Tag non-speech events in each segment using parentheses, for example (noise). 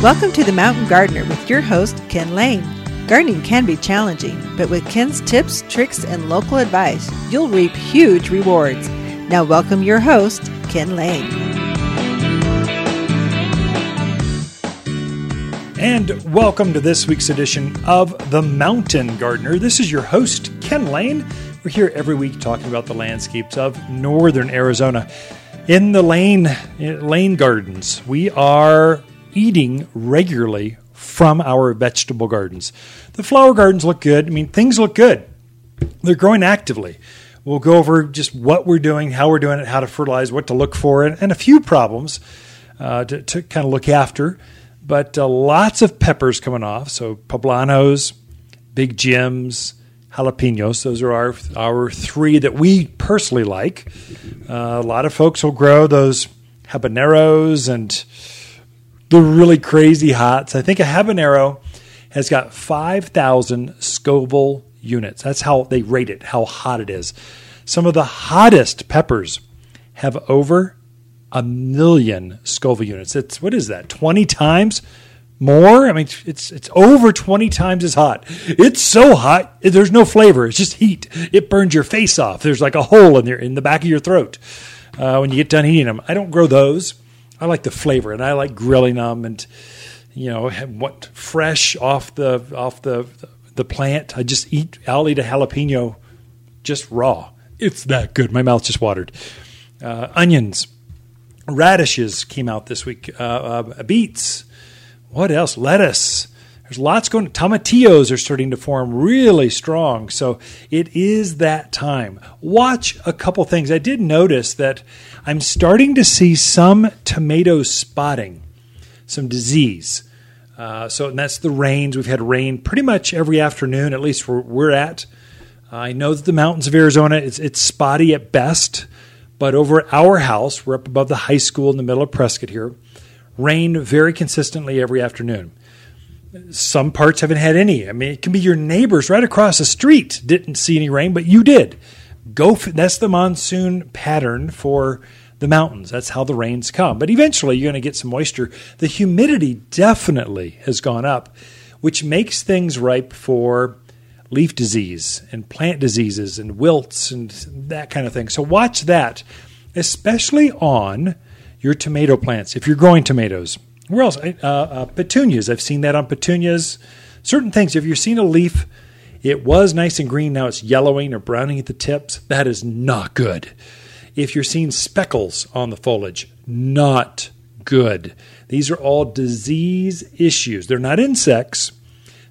Welcome to The Mountain Gardener with your host, Ken Lain. Gardening can be challenging, but with Ken's tips, tricks, and local advice, you'll reap huge rewards. Now, welcome your host, Ken Lain. And welcome to this week's edition of The Mountain Gardener. This is your host, Ken Lain. We're here every week talking about the landscapes of northern Arizona. In the Lane Lane Gardens, we are eating regularly from our vegetable gardens. The flower gardens look good. I mean, things look good. They're growing actively. We'll go over just what we're doing, how we're doing it, how to fertilize, what to look for, and, and a few problems uh, to, to kind of look after. But uh, lots of peppers coming off. So poblanos, Big Jims, jalapenos. Those are our our three that we personally like. Uh, a lot of folks will grow those habaneros and the really crazy hots. I think a habanero has got 5,000 Scoville units. That's how they rate it, how hot it is. Some of the hottest peppers have over a million Scoville units. It's what is that? 20 times more? I mean, it's it's over 20 times as hot. It's so hot, there's no flavor. It's just heat. It burns your face off. There's like a hole in there in the back of your throat uh, when you get done eating them. I don't grow those. I like the flavor, and I like grilling them, and you know, what fresh off the off the the plant. I just eat. I'll eat a jalapeno just raw. It's that good. My mouth just watered. Uh, onions, radishes came out this week. Uh, uh, beets. What else? Lettuce. There's lots going. Tomatillos are starting to form really strong. So it is that time. Watch a couple things. I did notice that I'm starting to see some tomato spotting, some disease. Uh, so that's the rains. We've had rain pretty much every afternoon, at least where we're at. I know that the mountains of Arizona, it's, it's spotty at best, but over our house, we're up above the high school in the middle of Prescott here, rain very consistently every afternoon. Some parts haven't had any. I mean, it can be your neighbors right across the street didn't see any rain, but you did go. That's the monsoon pattern for the mountains. That's how the rains come. But eventually, you're going to get some moisture. The humidity definitely has gone up, which makes things ripe for leaf disease and plant diseases and wilts and that kind of thing. So watch that, especially on your tomato plants. If you're growing tomatoes, where else? Uh, uh, petunias. I've seen that on petunias. Certain things. If you're seeing a leaf it was nice and green, now it's yellowing or browning at the tips. That is not good. If you're seeing speckles on the foliage, not good. These are all disease issues. They're not insects.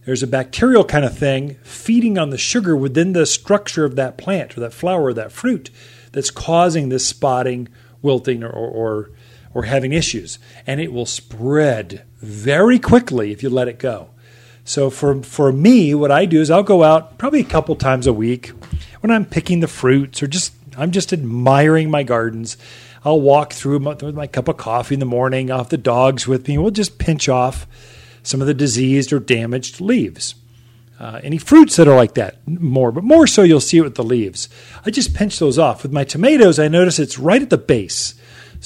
There's a bacterial kind of thing feeding on the sugar within the structure of that plant or that flower or that fruit that's causing this spotting, wilting, or, or, or having issues. And it will spread very quickly if you let it go. So for for me, what I do is I'll go out probably a couple times a week when I'm picking the fruits or just I'm just admiring my gardens. I'll walk through with my cup of coffee in the morning. I'll have the dogs with me. We'll just pinch off some of the diseased or damaged leaves. Uh, any fruits that are like that more, but more so you'll see it with the leaves. I just pinch those off. With my tomatoes, I notice it's right at the base.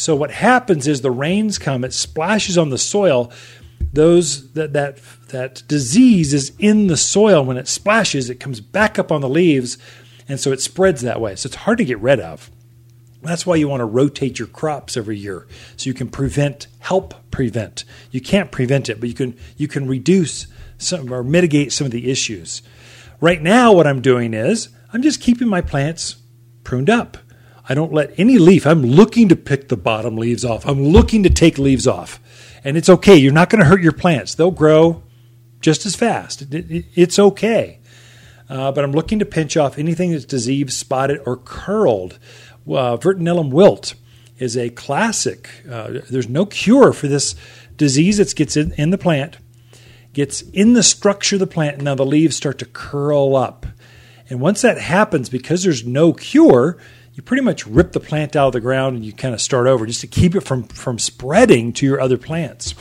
So what happens is the rains come, it splashes on the soil. Those that that that disease is in the soil. When it splashes, it comes back up on the leaves, and so it spreads that way. So it's hard to get rid of. That's why you want to rotate your crops every year so you can prevent, help prevent. You can't prevent it, but you can you can reduce some or mitigate some of the issues. Right now, what I'm doing is I'm just keeping my plants pruned up. I don't let any leaf. I'm looking to pick the bottom leaves off. I'm looking to take leaves off. And it's okay. You're not going to hurt your plants. They'll grow just as fast. It, it, it's okay. Uh, but I'm looking to pinch off anything that's diseased, spotted, or curled. Uh, Verticillium wilt is a classic. Uh, there's no cure for this disease that gets in, in the plant, gets in the structure of the plant, and now the leaves start to curl up. And once that happens, because there's no cure, you pretty much rip the plant out of the ground and you kind of start over just to keep it from, from spreading to your other plants.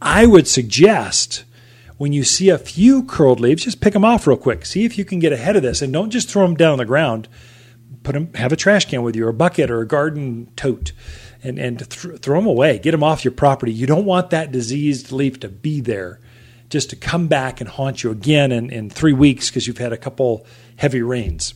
I would suggest when you see a few curled leaves, just pick them off real quick. See if you can get ahead of this, and don't just throw them down on the ground. Put them, have a trash can with you, or a bucket, or a garden tote, and, and th- throw them away, get them off your property. You don't want that diseased leaf to be there just to come back and haunt you again in, in three weeks because you've had a couple heavy rains.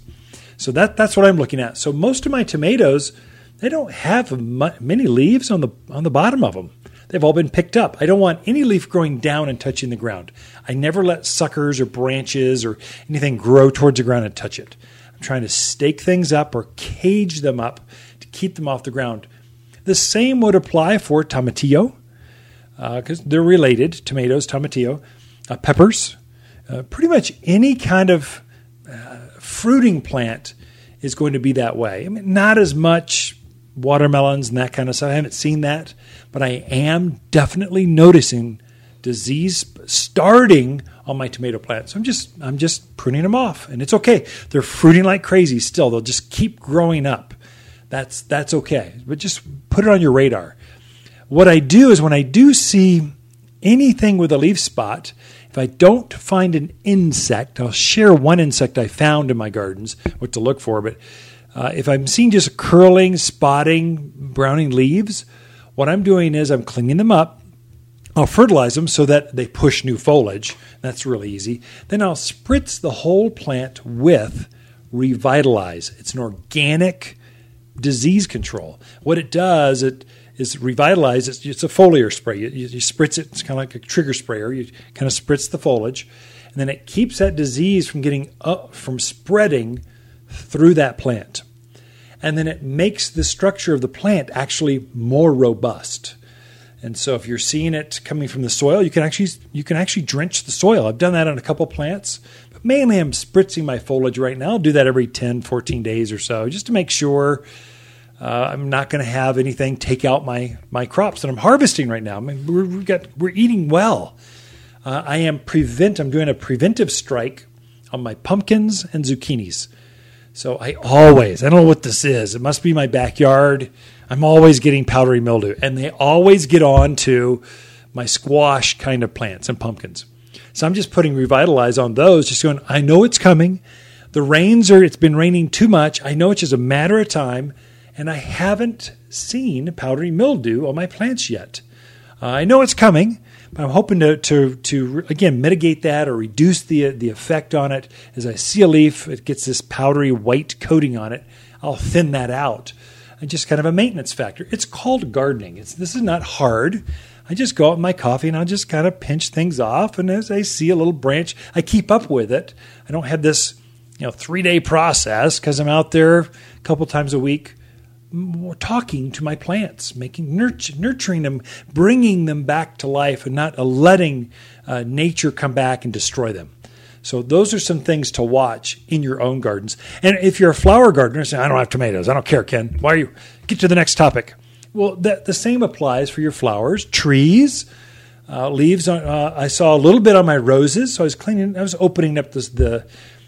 So that that's what I'm looking at. So most of my tomatoes, they don't have many leaves on the on the bottom of them. They've all been picked up. I don't want any leaf growing down and touching the ground. I never let suckers or branches or anything grow towards the ground and touch it. I'm trying to stake things up or cage them up to keep them off the ground. The same would apply for tomatillo because uh, they're related tomatoes, tomatillo, uh, peppers, uh, pretty much any kind of fruiting plant is going to be that way. I mean, not as much watermelons and that kind of stuff. I haven't seen that, but I am definitely noticing disease starting on my tomato plants. So I'm just I'm just pruning them off, and it's okay. They're fruiting like crazy still. They'll just keep growing up. That's that's okay. But just put it on your radar. What I do is when I do see anything with a leaf spot, if I don't find an insect, I'll share one insect I found in my gardens, what to look for. But uh, if I'm seeing just curling, spotting, browning leaves, what I'm doing is I'm cleaning them up. I'll fertilize them so that they push new foliage. That's really easy. Then I'll spritz the whole plant with Revitalize. It's an organic disease control. What it does, it is revitalized. It's, it's a foliar spray. You, you, you spritz it. It's kind of like a trigger sprayer. You kind of spritz the foliage, and then it keeps that disease from getting up, from spreading through that plant. And then it makes the structure of the plant actually more robust. And so if you're seeing it coming from the soil, you can actually you can actually drench the soil. I've done that on a couple plants, but mainly I'm spritzing my foliage right now. I'll do that every 10, 14 days or so just to make sure uh, I'm not going to have anything take out my my crops that I'm harvesting right now. I mean, we're, we got we're eating well. Uh, I am prevent. I'm doing a preventive strike on my pumpkins and zucchinis. So I always, I don't know what this is. It must be my backyard. I'm always getting powdery mildew, and they always get on to my squash kind of plants and pumpkins. So I'm just putting revitalize on those, just going. I know it's coming. The rains are. It's been raining too much. I know it's just a matter of time and I haven't seen powdery mildew on my plants yet. Uh, I know it's coming, but I'm hoping to, to, to again mitigate that or reduce the the effect on it. As I see a leaf, it gets this powdery white coating on it. I'll thin that out. And just kind of a maintenance factor. It's called gardening. It's this is not hard. I just go out with my coffee and I'll just kind of pinch things off. And as I see a little branch, I keep up with it. I don't have this, you know, three day process because I'm out there a couple times a week talking to my plants, making nurturing them, bringing them back to life, and not letting uh, nature come back and destroy them. So those are some things to watch in your own gardens. And if you're a flower gardener, say, I don't have tomatoes. I don't care, Ken. Why are you? Get to the next topic. Well, that, the same applies for your flowers, trees, uh, leaves. On, uh, I saw a little bit on my roses, so I was cleaning. I was opening up this, the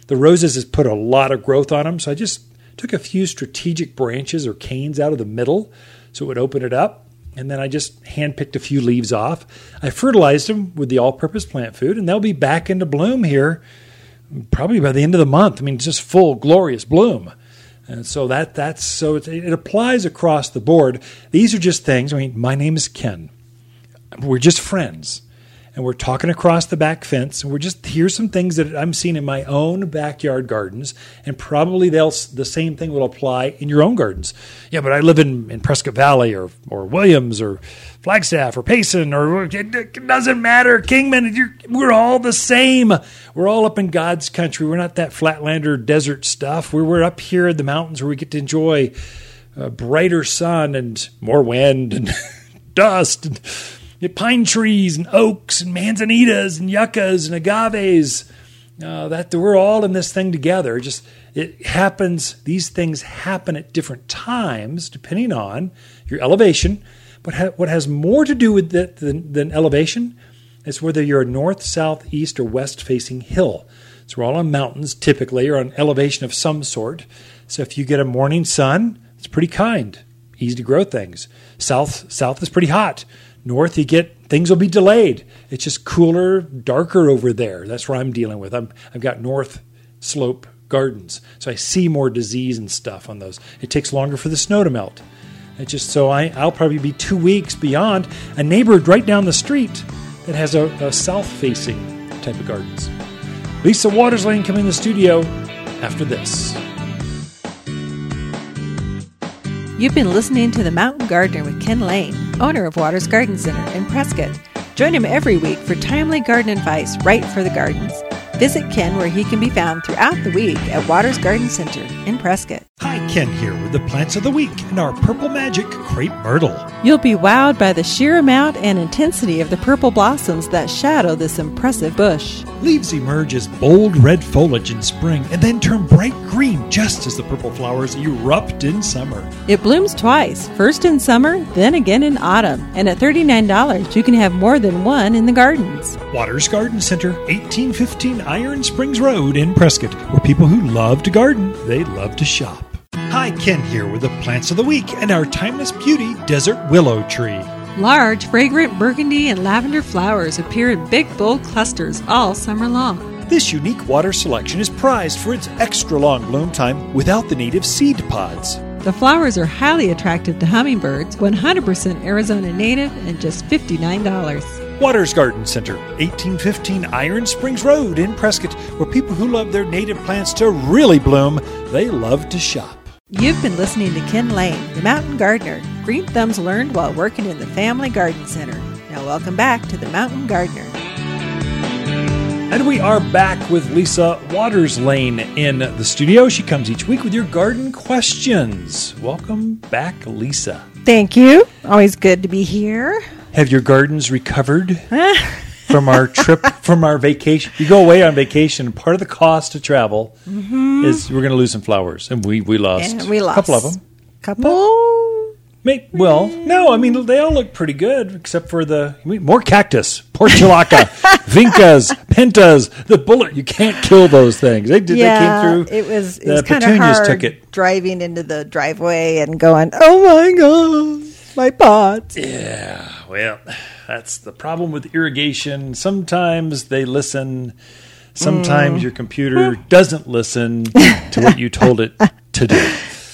the roses has put a lot of growth on them, so I just took a few strategic branches or canes out of the middle so it would open it up. And then I just handpicked a few leaves off. I fertilized them with the all purpose plant food, and they'll be back into bloom here probably by the end of the month. I mean, just full, glorious bloom. And so that that's so it, it applies across the board. These are just things. I mean, my name is Ken. We're just friends and we're talking across the back fence and we're just here's some things that I'm seeing in my own backyard gardens and probably they'll the same thing will apply in your own gardens. Yeah, but I live in, in Prescott Valley or or Williams or Flagstaff or Payson or it doesn't matter Kingman we're all the same. We're all up in God's country. We're not that flatlander desert stuff. We're we're up here in the mountains where we get to enjoy a brighter sun and more wind and (laughs) dust and pine trees and oaks and manzanitas and yuccas and agaves. Uh, that we're all in this thing together. Just it happens. These things happen at different times depending on your elevation. But ha- what has more to do with that than, than elevation is whether you're a north, south, east, or west facing hill. So we're all on mountains typically, or on elevation of some sort. So if you get a morning sun, it's pretty kind, easy to grow things. South, south is pretty hot North, you get things will be delayed. It's just cooler, darker over there. That's where I'm dealing with. I'm, I've got north slope gardens, so I see more disease and stuff on those. It takes longer for the snow to melt. It's just so I, I'll probably be two weeks beyond a neighbor right down the street that has a, a south facing type of gardens. Lisa Watters Lain coming in the studio after this. You've been listening to The Mountain Gardener with Ken Lain, owner of Watters Garden Center in Prescott. Join him every week for timely garden advice right for the gardens. Visit Ken where he can be found throughout the week at Watters Garden Center in Prescott. Hi, Ken here with the plants of the week and our Purple Magic Crepe Myrtle. You'll be wowed by the sheer amount and intensity of the purple blossoms that shadow this impressive bush. Leaves emerge as bold red foliage in spring and then turn bright green just as the purple flowers erupt in summer. It blooms twice, first in summer, then again in autumn. And at $39, you can have more than one in the gardens. Watters Garden Center, 1815 Iron Springs Road in Prescott, where people who love to garden, they love to shop. Hi, Ken here with the plants of the week and our timeless beauty desert willow tree. Large, fragrant burgundy and lavender flowers appear in big, bold clusters all summer long. This unique water selection is prized for its extra long bloom time without the need of seed pods. The flowers are highly attractive to hummingbirds, 100% Arizona native, and just $59. Watters Garden Center, 1815 Iron Springs Road in Prescott, where people who love their native plants to really bloom, they love to shop. You've been listening to Ken Lain, the mountain gardener. Green thumbs learned while working in the Family Garden Center. Now, welcome back to the Mountain Gardener. And we are back with Lisa Watters Lain in the studio. She comes each week with your garden questions. Welcome back, Lisa. Thank you. Always good to be here. Have your gardens recovered (laughs) from our trip, from our vacation? You go away on vacation. Part of the cost to travel mm-hmm. is we're going to lose some flowers, and we we lost, we lost a couple of them. Couple. May, well, no, I mean they all look pretty good except for the I mean, more cactus, portulaca, (laughs) vincas, pentas. The bullet you can't kill those things. They did. yeah, they came through. it was it was kind of petunias hard took it. driving into the driveway and going, "Oh my god, my pot!" Yeah, well, that's the problem with irrigation. Sometimes they listen. Sometimes mm. your computer doesn't listen (laughs) to what you told it to do.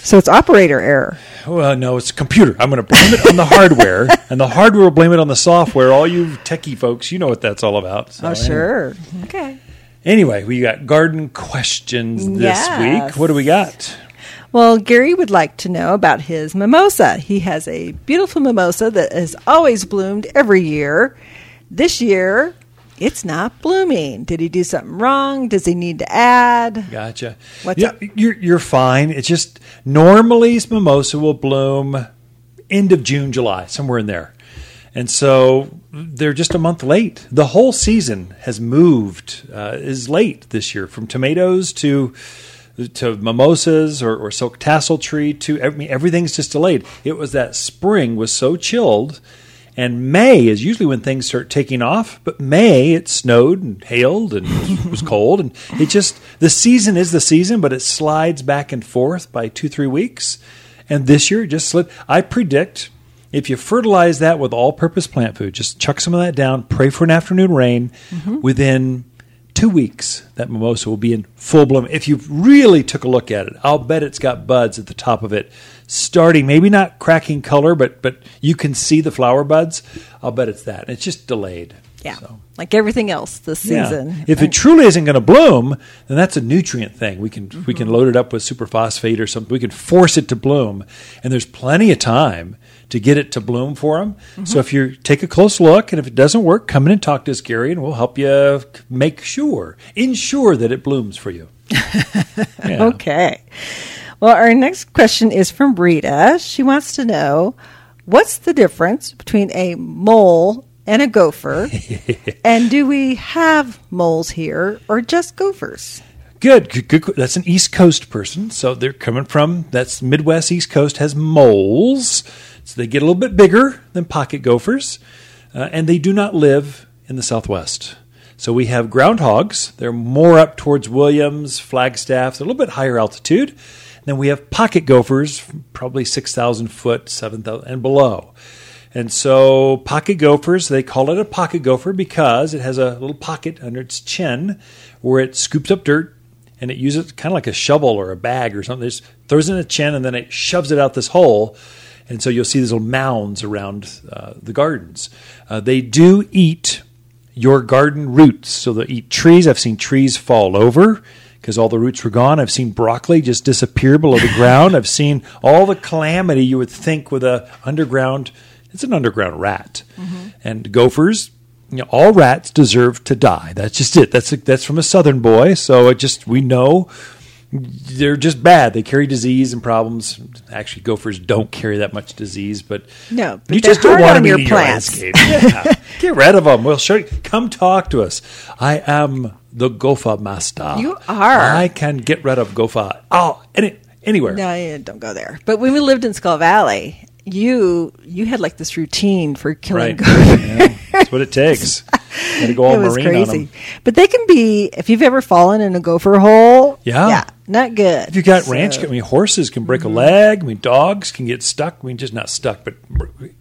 So it's operator error. Well, no, it's computer. I'm going to blame it on the hardware, (laughs) and the hardware will blame it on the software. All you techie folks, you know what that's all about. So, Oh eh. sure, okay. Anyway, we got garden questions this Yes. week. What do we got? Well, Gary would like to know about his mimosa. He has a beautiful mimosa that has always bloomed every year. This year, it's not blooming. Did he do something wrong? Does he need to add? Gotcha. What's yeah, up? You're you're fine. It's just normally mimosa will bloom end of June, July, somewhere in there. And so they're just a month late. The whole season has moved, uh, is late this year from tomatoes to to mimosas or, or silk tassel tree to I mean, everything's just delayed. It was that spring was so chilled, and May is usually when things start taking off. But May it snowed and hailed and was, (laughs) was cold, and it just the season is the season, but it slides back and forth by two three weeks. And this year it just slid. I predict if you fertilize that with all-purpose plant food, just chuck some of that down, pray for an afternoon rain. Mm-hmm. Within two weeks, that mimosa will be in full bloom. If you really took a look at it, I'll bet it's got buds at the top of it, starting maybe not cracking color, but but you can see the flower buds. I'll bet it's that. It's just delayed. Yeah, So, like everything else this yeah. season. If it truly isn't going to bloom, then that's a nutrient thing. We can we can mm-hmm. load it up with superphosphate or something. We can force it to bloom, and there's plenty of time to get it to bloom for them. Mm-hmm. So if you take a close look, and if it doesn't work, come in and talk to us, Gary, and we'll help you make sure, ensure that it blooms for you. (laughs) Yeah. Okay. Well, our next question is from Rita. She wants to know what's the difference between a mole and a gopher? (laughs) and do we have moles here or just gophers? Good, good, good. That's an East Coast person, so they're coming from that's Midwest East Coast has moles, so they get a little bit bigger than pocket gophers, uh, and they do not live in the Southwest. So we have groundhogs. They're more up towards Williams, Flagstaff. They're a little bit higher altitude. And then we have pocket gophers, probably six thousand foot, seven thousand and below. And so pocket gophers, they call it a pocket gopher because it has a little pocket under its chin where it scoops up dirt and it uses kind of like a shovel or a bag or something. It just throws in the chin and then it shoves it out this hole. And so you'll see these little mounds around uh, the gardens. Uh, they do eat your garden roots. So they'll eat trees. I've seen trees fall over because all the roots were gone. I've seen broccoli just disappear below the ground. I've seen all the calamity you would think with a underground. It's an underground rat, and gophers. You know, all rats deserve to die. That's just it. That's that's from a southern boy. So it just we know they're just bad. They carry disease and problems. Actually, gophers don't carry that much disease, but No, but you just don't want them your your plants. landscape. Yeah. (laughs) Get rid of them. We'll show you. Come talk to us. I am the gopher master. You are. I can get rid of gopher. Oh, any, anywhere. No, don't go there. But when we lived in Skull Valley, you you had like this routine for killing Right. gophers. Yeah, that's what it (laughs) takes. To go all it was crazy. But they can be if you've ever fallen in a gopher hole. Yeah. yeah, not good. If you got So- ranch, I mean, horses can break a mm-hmm. leg. I mean, dogs can get stuck. I mean, just not stuck, but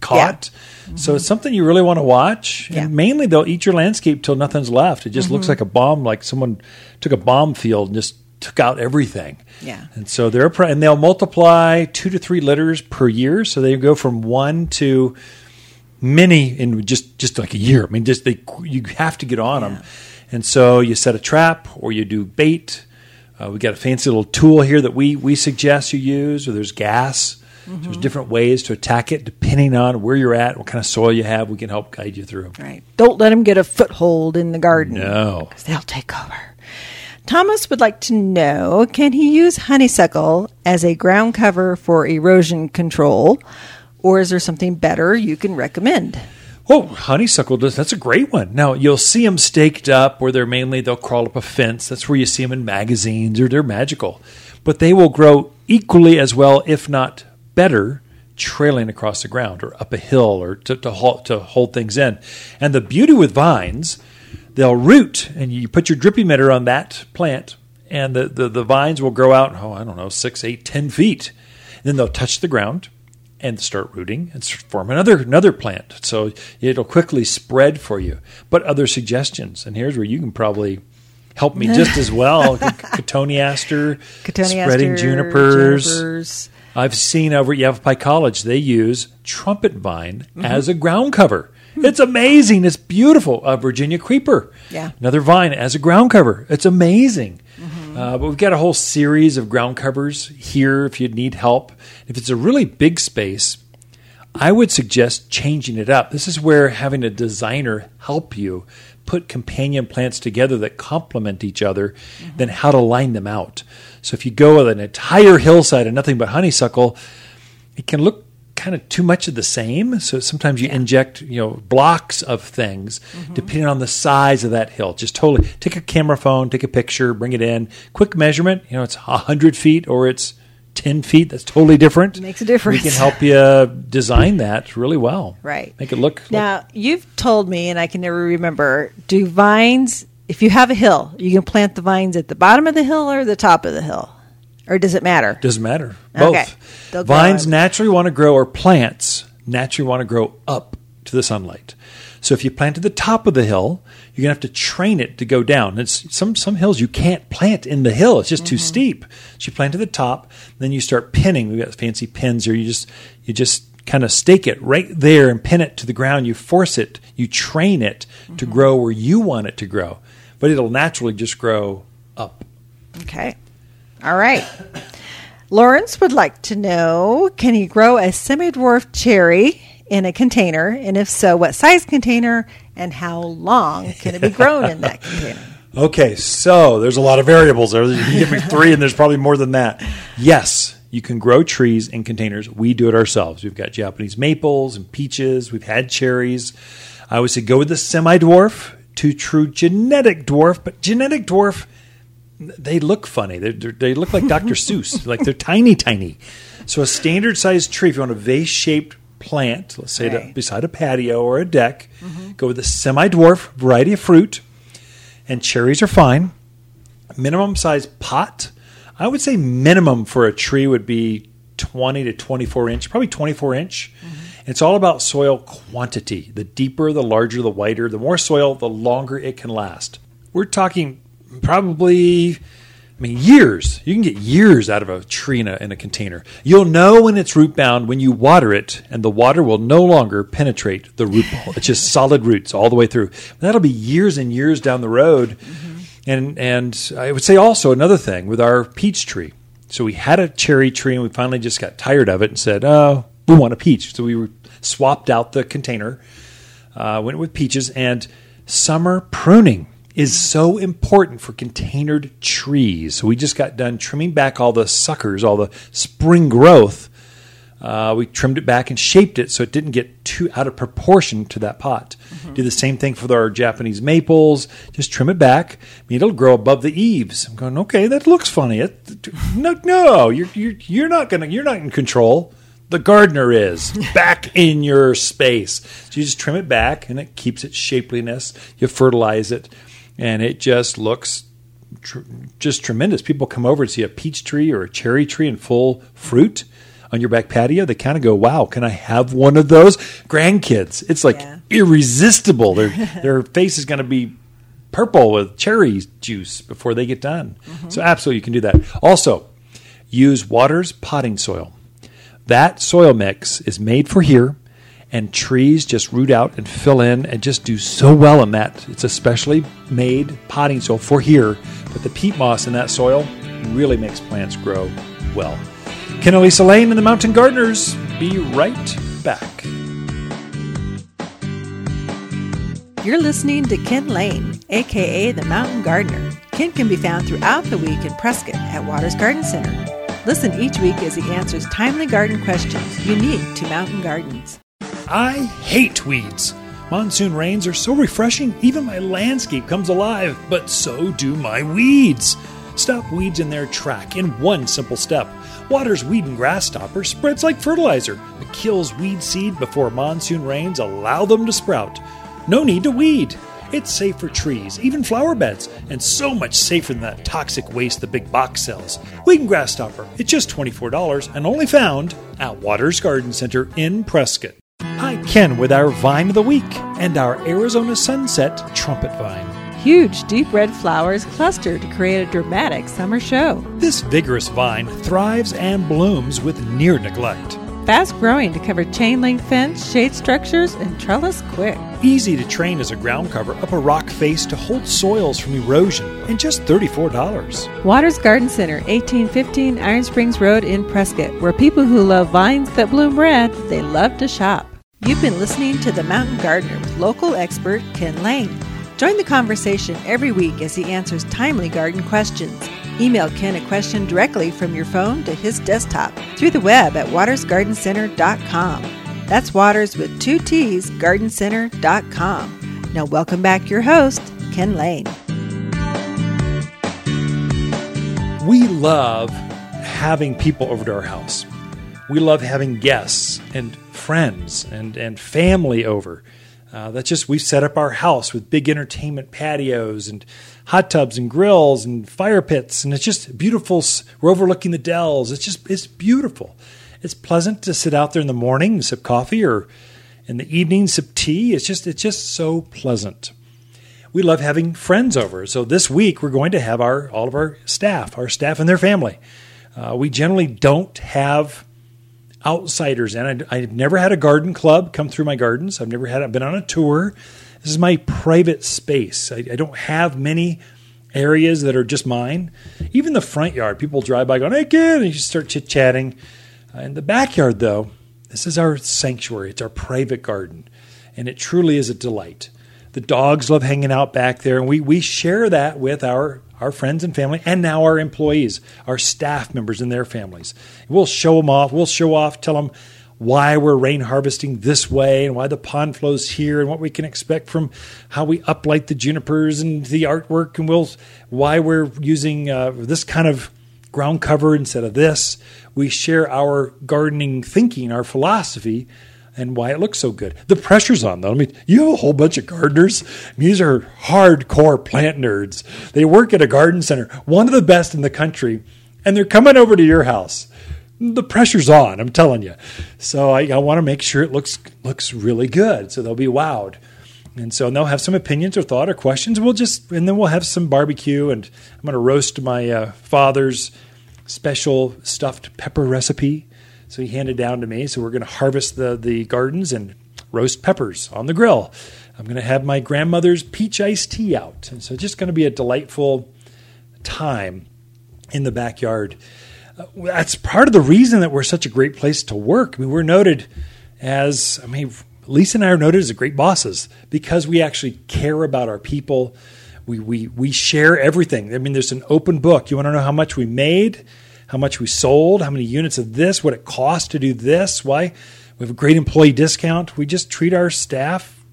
caught. So it's something you really want to watch. Yeah. And mainly, they'll eat your landscape till nothing's left. It just mm-hmm. looks like a bomb, like someone took a bomb field and just took out everything. Yeah. And so they're and they'll multiply two to three litters per year. So they go from one to many in just just like a year. I mean, just they you have to get on them, and so you set a trap or you do bait. Uh, we got a fancy little tool here that we we suggest you use. Or there's gas. There's different ways to attack it depending on where you're at, what kind of soil you have. We can help guide you through. Right. Don't let them get a foothold in the garden. No. 'cause they'll take over. Thomas would like to know can he use honeysuckle as a ground cover for erosion control, or is there something better you can recommend? Oh, honeysuckle does. That's a great one. Now you'll see them staked up where they're mainly they'll crawl up a fence. That's where you see them in magazines or they're magical, but they will grow equally as well, if not better, trailing across the ground or up a hill or to to hold, to hold things in. And the beauty with vines, they'll root, and you put your drip emitter on that plant, and the, the, the vines will grow out. Oh, I don't know, six, eight, ten feet. then they'll touch the ground and start rooting and form another another plant. So it'll quickly spread for you. But other suggestions, and here's where you can probably help me just as well. (laughs) Cotoneaster, spreading Cotoneaster, junipers. junipers. I've seen over at Yavapai College they use trumpet vine mm-hmm. as a ground cover. (laughs) It's amazing. It's beautiful. Uh, Virginia creeper, Yeah. another vine as a ground cover. It's amazing. Uh, but we've got a whole series of ground covers here if you need help. If it's a really big space, I would suggest changing it up. This is where having a designer help you put companion plants together that complement each other, then how to line them out. So if you go with an entire hillside and nothing but honeysuckle, it can look kind of too much of the same. So sometimes you inject, you know, blocks of things mm-hmm. depending on the size of that hill. Just totally take a camera phone, take a picture, bring it in. Quick measurement, you know, it's hundred feet or it's ten feet. That's totally different. Makes a difference. We can help you design that really well. Right. Make it look. look- Now, you've told me, and I can never remember, do vines, if you have a hill, you can plant the vines at the bottom of the hill or the top of the hill? Or does it matter? doesn't matter. Both. Okay. They'll Vines naturally want to grow, or plants naturally want to grow up to the sunlight. So if you plant at the top of the hill, you're gonna have to train it to go down. It's some some hills you can't plant in the hill; it's just too Mm-hmm. steep. So you plant at the top, then you start pinning. We've got fancy pins here. You just you just kind of stake it right there and pin it to the ground. You force it, you train it Mm-hmm. to grow where you want it to grow, but it'll naturally just grow up. Okay. All right. Lawrence would like to know can he grow a semi dwarf cherry in a container? And if so, what size container and how long can it be grown in that container? (laughs) Okay, so there's a lot of variables there. You can give me three, and there's probably more than that. Yes, you can grow trees in containers. We do it ourselves. We've got Japanese maples and peaches. We've had cherries. I would say go with the semi dwarf to true genetic dwarf, but genetic dwarf, they look funny. They're, they're, they look like Dr. Seuss, (laughs) like they're tiny, tiny. So a standard sized tree, if you want a vase shaped plant, let's say Right. to, beside a patio or a deck, mm-hmm. go with a semi dwarf variety of fruit and cherries are fine. Minimum size pot, I would say minimum for a tree would be 20 to 24 inch, probably 24 inch. Mm-hmm. It's all about soil quantity. The deeper, the larger, the wider, the more soil, the longer it can last. We're talking probably I mean, years. You can get years out of a tree in a, in a container. You'll know when it's root bound when you water it, and the water will no longer penetrate the root ball. It's just solid roots all the way through. That'll be years and years down the road. Mm-hmm. And and I would say also another thing with our peach tree. So we had a cherry tree, and we finally just got tired of it and said, "Oh, we want a peach." So we swapped out the container, uh, went with peaches, and summer pruning is so important for containered trees. So we just got done trimming back all the suckers, all the spring growth. Uh, we trimmed it back and shaped it so it didn't get too out of proportion to that pot. Mm-hmm. Do the same thing for our Japanese maples. Just trim it back. I mean, it'll grow above the eaves. I'm going, okay, that looks funny. It, no, no, you're you're you're not gonna you're not in control. The gardener is (laughs) back in your space. So you just trim it back, and it keeps its shapeliness. You fertilize it and it just looks tr- just tremendous. People come over and see a peach tree or a cherry tree in full fruit on your back patio. They kind of go, "Wow, can I have one of those?" Grandkids, it's like yeah. irresistible. Their (laughs) their face is going to be purple with cherry juice before they get done. Mm-hmm. So absolutely, you can do that. Also, use Watters potting soil. That soil mix is made for here and trees just root out and fill in and just do so well in that. It's a specially made potting soil for here, but the peat moss in that soil really makes plants grow well. Ken Elisa Lane and the Mountain Gardeners be right back. You're listening to Ken Lain, aka the Mountain Gardener. Ken can be found throughout the week in Prescott at Watters Garden Center. Listen each week as he answers timely garden questions unique to mountain gardens. I hate weeds. Monsoon rains are so refreshing, even my landscape comes alive, but so do my weeds. Stop weeds in their track in one simple step. Watters weed and grass stopper spreads like fertilizer. It kills weed seed before monsoon rains allow them to sprout. No need to weed. It's safe for trees, even flower beds, and so much safer than that toxic waste the big box sells. Weed and Grass Stopper, it's just $24 and only found at Watters Garden Center in Prescott. Ken, with our Vine of the Week and our Arizona Sunset Trumpet Vine. Huge, deep red flowers cluster to create a dramatic summer show. This vigorous vine thrives and blooms with near neglect. Fast growing to cover chain link fence, shade structures, and trellis quick. Easy to train as a ground cover up a rock face to hold soils from erosion, and just $34. Watters Garden Center, 1815 Iron Springs Road in Prescott, where people who love vines that bloom red, they love to shop. You've been listening to The Mountain Gardener with local expert Ken Lain. Join the conversation every week as he answers timely garden questions. Email Ken a question directly from your phone to his desktop through the web at wattersgardencenter.com. That's Watters with two T's, gardencenter.com. Now, welcome back your host, Ken Lain. We love having people over to our house. We love having guests and friends and, and family over. Uh, that's just we've set up our house with big entertainment patios and hot tubs and grills and fire pits, and it's just beautiful. We're overlooking the dells. It's just it's beautiful. It's pleasant to sit out there in the morning and sip coffee, or in the evening sip tea. It's just it's just so pleasant. We love having friends over. So this week we're going to have our all of our staff, our staff and their family. Uh, we generally don't have outsiders in. I, have never had a garden club come through my gardens. I've never had. I've been on a tour. This is my private space. I, I don't have many areas that are just mine. Even the front yard, people drive by going, "Hey, kid," and you start chit chatting. Uh, in the backyard, though, this is our sanctuary. It's our private garden, and it truly is a delight. The dogs love hanging out back there, and we we share that with our our friends and family, and now our employees, our staff members and their families. We'll show them off. We'll show off, tell them why we're rain harvesting this way and why the pond flows here and what we can expect from how we uplight the junipers and the artwork and we'll why we're using uh, this kind of ground cover instead of this. We share our gardening thinking, our philosophy, and why it looks so good. The pressure's on though. I mean, you have a whole bunch of gardeners. These are hardcore plant nerds. They work at a garden center, one of the best in the country, and they're coming over to your house. The pressure's on, I'm telling you. So I, I want to make sure it looks looks really good. So they'll be wowed. And so and they'll have some opinions or thought or questions. We'll just, and then we'll have some barbecue, and I'm going to roast my uh, father's special stuffed pepper recipe. So he handed down to me. So we're going to harvest the, the gardens and roast peppers on the grill. I'm going to have my grandmother's peach iced tea out. And so it's just going to be a delightful time in the backyard. Uh, that's part of the reason that we're such a great place to work. I mean, we're noted as, I mean, Lisa and I are noted as great bosses because we actually care about our people. We, we, we share everything. I mean, there's an open book. You want to know how much we made, how much we sold, how many units of this, what it costs to do this, why we have a great employee discount. We just treat our staff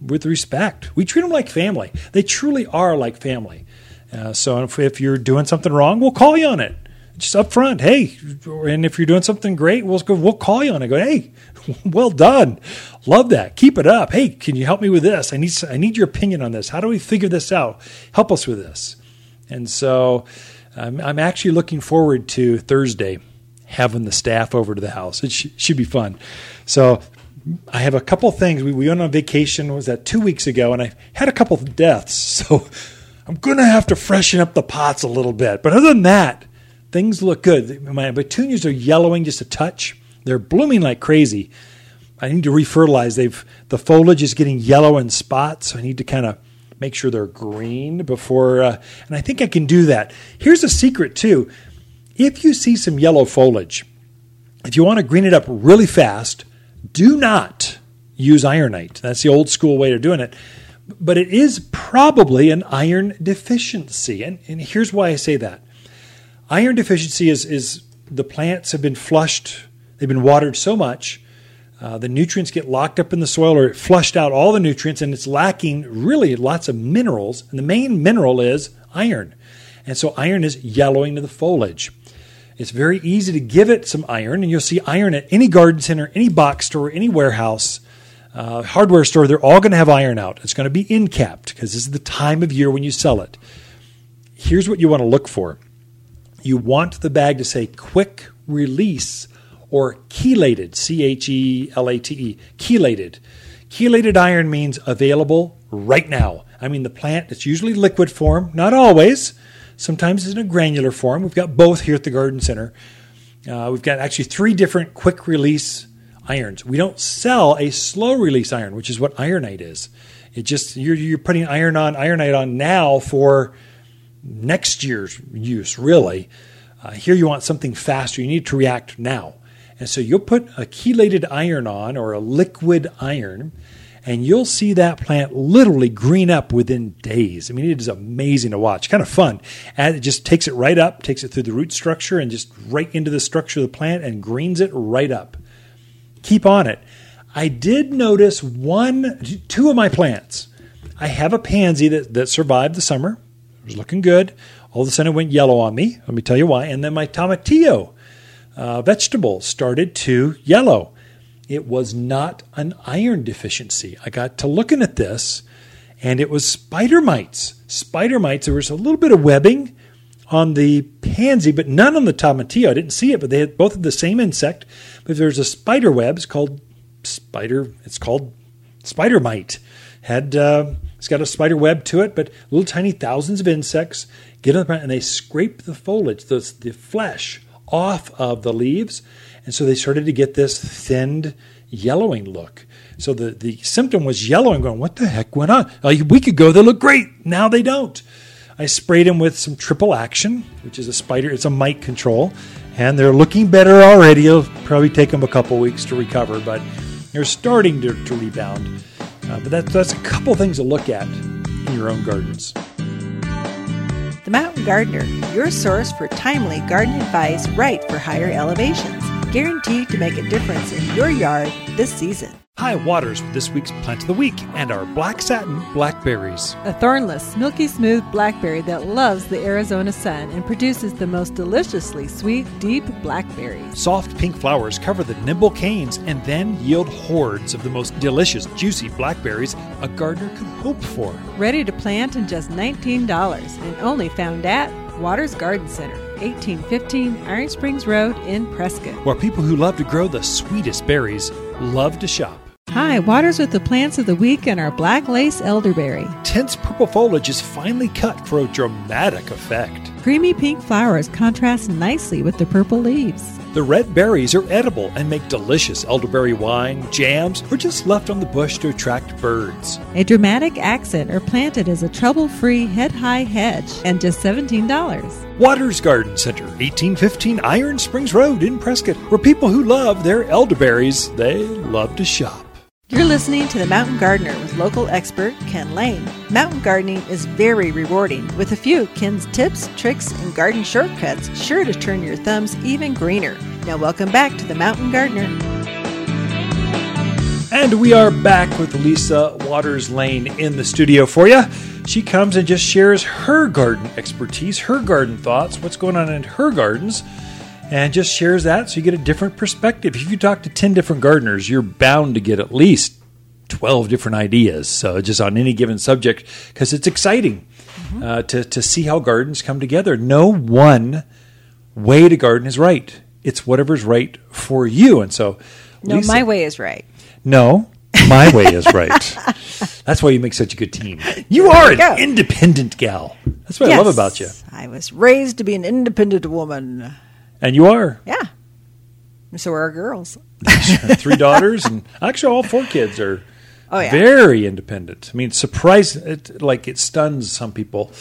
with respect. We treat them like family. They truly are like family. Uh, so if, if you're doing something wrong, we'll call you on it just up front, hey, and if you're doing something great, we'll go, we'll call you on it. Go, hey, (laughs) well done, love that, keep it up. Hey, can you help me with this? I need I need your opinion on this. How do we figure this out? Help us with this. And so, um, I'm actually looking forward to Thursday having the staff over to the house. It sh- should be fun. So. I have a couple things. We, we went on vacation. Was that two weeks ago? And I had a couple deaths. (laughs) So I'm going to have to freshen up the pots a little bit. But other than that, things look good. My petunias are yellowing just a touch. They're blooming like crazy. I need to refertilize. They've the foliage is getting yellow in spots. So I need to kind of make sure they're green before. Uh, and I think I can do that. Here's a secret too. If you see some yellow foliage, if you want to green it up really fast, do not use ironite. That's the old school way of doing it. But it is probably an iron deficiency. And, and here's why I say that iron deficiency is, is the plants have been flushed, they've been watered so much, uh, the nutrients get locked up in the soil or it flushed out all the nutrients, and it's lacking really lots of minerals. And the main mineral is iron. And so iron is yellowing to the foliage. It's very easy to give it some iron, and you'll see iron at any garden center, any box store, any warehouse, uh, hardware store. They're all going to have iron out. It's going to be in capped because this is the time of year when you sell it. Here's what you want to look for you want the bag to say quick release or chelated, C H E L A T E, chelated. Chelated iron means available right now. I mean, the plant, it's usually liquid form, not always. Sometimes it's in a granular form. We've got both here at the Garden Center. Uh, we've got actually three different quick release irons. We don't sell a slow release iron, which is what ironite is. It just you're, you're putting iron on ironite on now for next year's use, really. Uh, here you want something faster. You need to react now. And so you'll put a chelated iron on or a liquid iron, and you'll see that plant literally green up within days. I mean, it is amazing to watch. Kind of fun. And it just takes it right up, takes it through the root structure, and just right into the structure of the plant and greens it right up. Keep on it. I did notice one, two of my plants. I have a pansy that, that survived the summer It was looking good. All of a sudden, it went yellow on me. Let me tell you why. And then my tomatillo uh, vegetable started to yellow. It was not an iron deficiency. I got to looking at this, and it was spider mites. Spider mites. There was a little bit of webbing on the pansy, but none on the tomatillo. I didn't see it, but they had both of the same insect. But there's a spider web. It's called spider. It's called spider mite. Had uh, it's got a spider web to it, but little tiny thousands of insects get on the plant and they scrape the foliage, the, the flesh, off of the leaves. And so they started to get this thinned yellowing look. So the, the symptom was yellowing, going, What the heck went on? A week ago, they looked great. Now they don't. I sprayed them with some triple action, which is a spider, it's a mite control, and they're looking better already. It'll probably take them a couple weeks to recover, but they're starting to, to rebound. Uh, but that, that's a couple things to look at in your own gardens. The Mountain Gardener, your source for timely garden advice right for higher elevations, guaranteed to make a difference in your yard this season. Hi Watters with this week's Plant of the Week and our Black Satin Blackberries. A thornless, milky smooth blackberry that loves the Arizona sun and produces the most deliciously sweet, deep blackberries. Soft pink flowers cover the nimble canes and then yield hordes of the most delicious, juicy blackberries a gardener could hope for. Ready to plant in just $19 and only found at Watters Garden Center, 1815 Iron Springs Road in Prescott. Where people who love to grow the sweetest berries love to shop. Hi, Watters with the plants of the week and our black lace elderberry. Tense purple foliage is finely cut for a dramatic effect. Creamy pink flowers contrast nicely with the purple leaves. The red berries are edible and make delicious elderberry wine, jams, or just left on the bush to attract birds. A dramatic accent are planted as a trouble free head high hedge and just $17. Watters Garden Center, 1815 Iron Springs Road in Prescott, where people who love their elderberries, they love to shop. You're listening to The Mountain Gardener with local expert Ken Lain. Mountain gardening is very rewarding, with a few Ken's tips, tricks, and garden shortcuts sure to turn your thumbs even greener. Now, welcome back to The Mountain Gardener. And we are back with Lisa Watters Lain in the studio for you. She comes and just shares her garden expertise, her garden thoughts, what's going on in her gardens and just shares that so you get a different perspective. If you talk to 10 different gardeners, you're bound to get at least 12 different ideas. So, just on any given subject, because it's exciting mm-hmm. uh, to, to see how gardens come together. No one way to garden is right, it's whatever's right for you. And so, no, Lisa, my way is right. No, my (laughs) way is right. That's why you make such a good team. You are an go. independent gal. That's what yes, I love about you. I was raised to be an independent woman. And you are. Yeah. So are our girls. Three daughters, and actually, all four kids are oh, yeah. very independent. I mean, surprise, it, like it stuns some people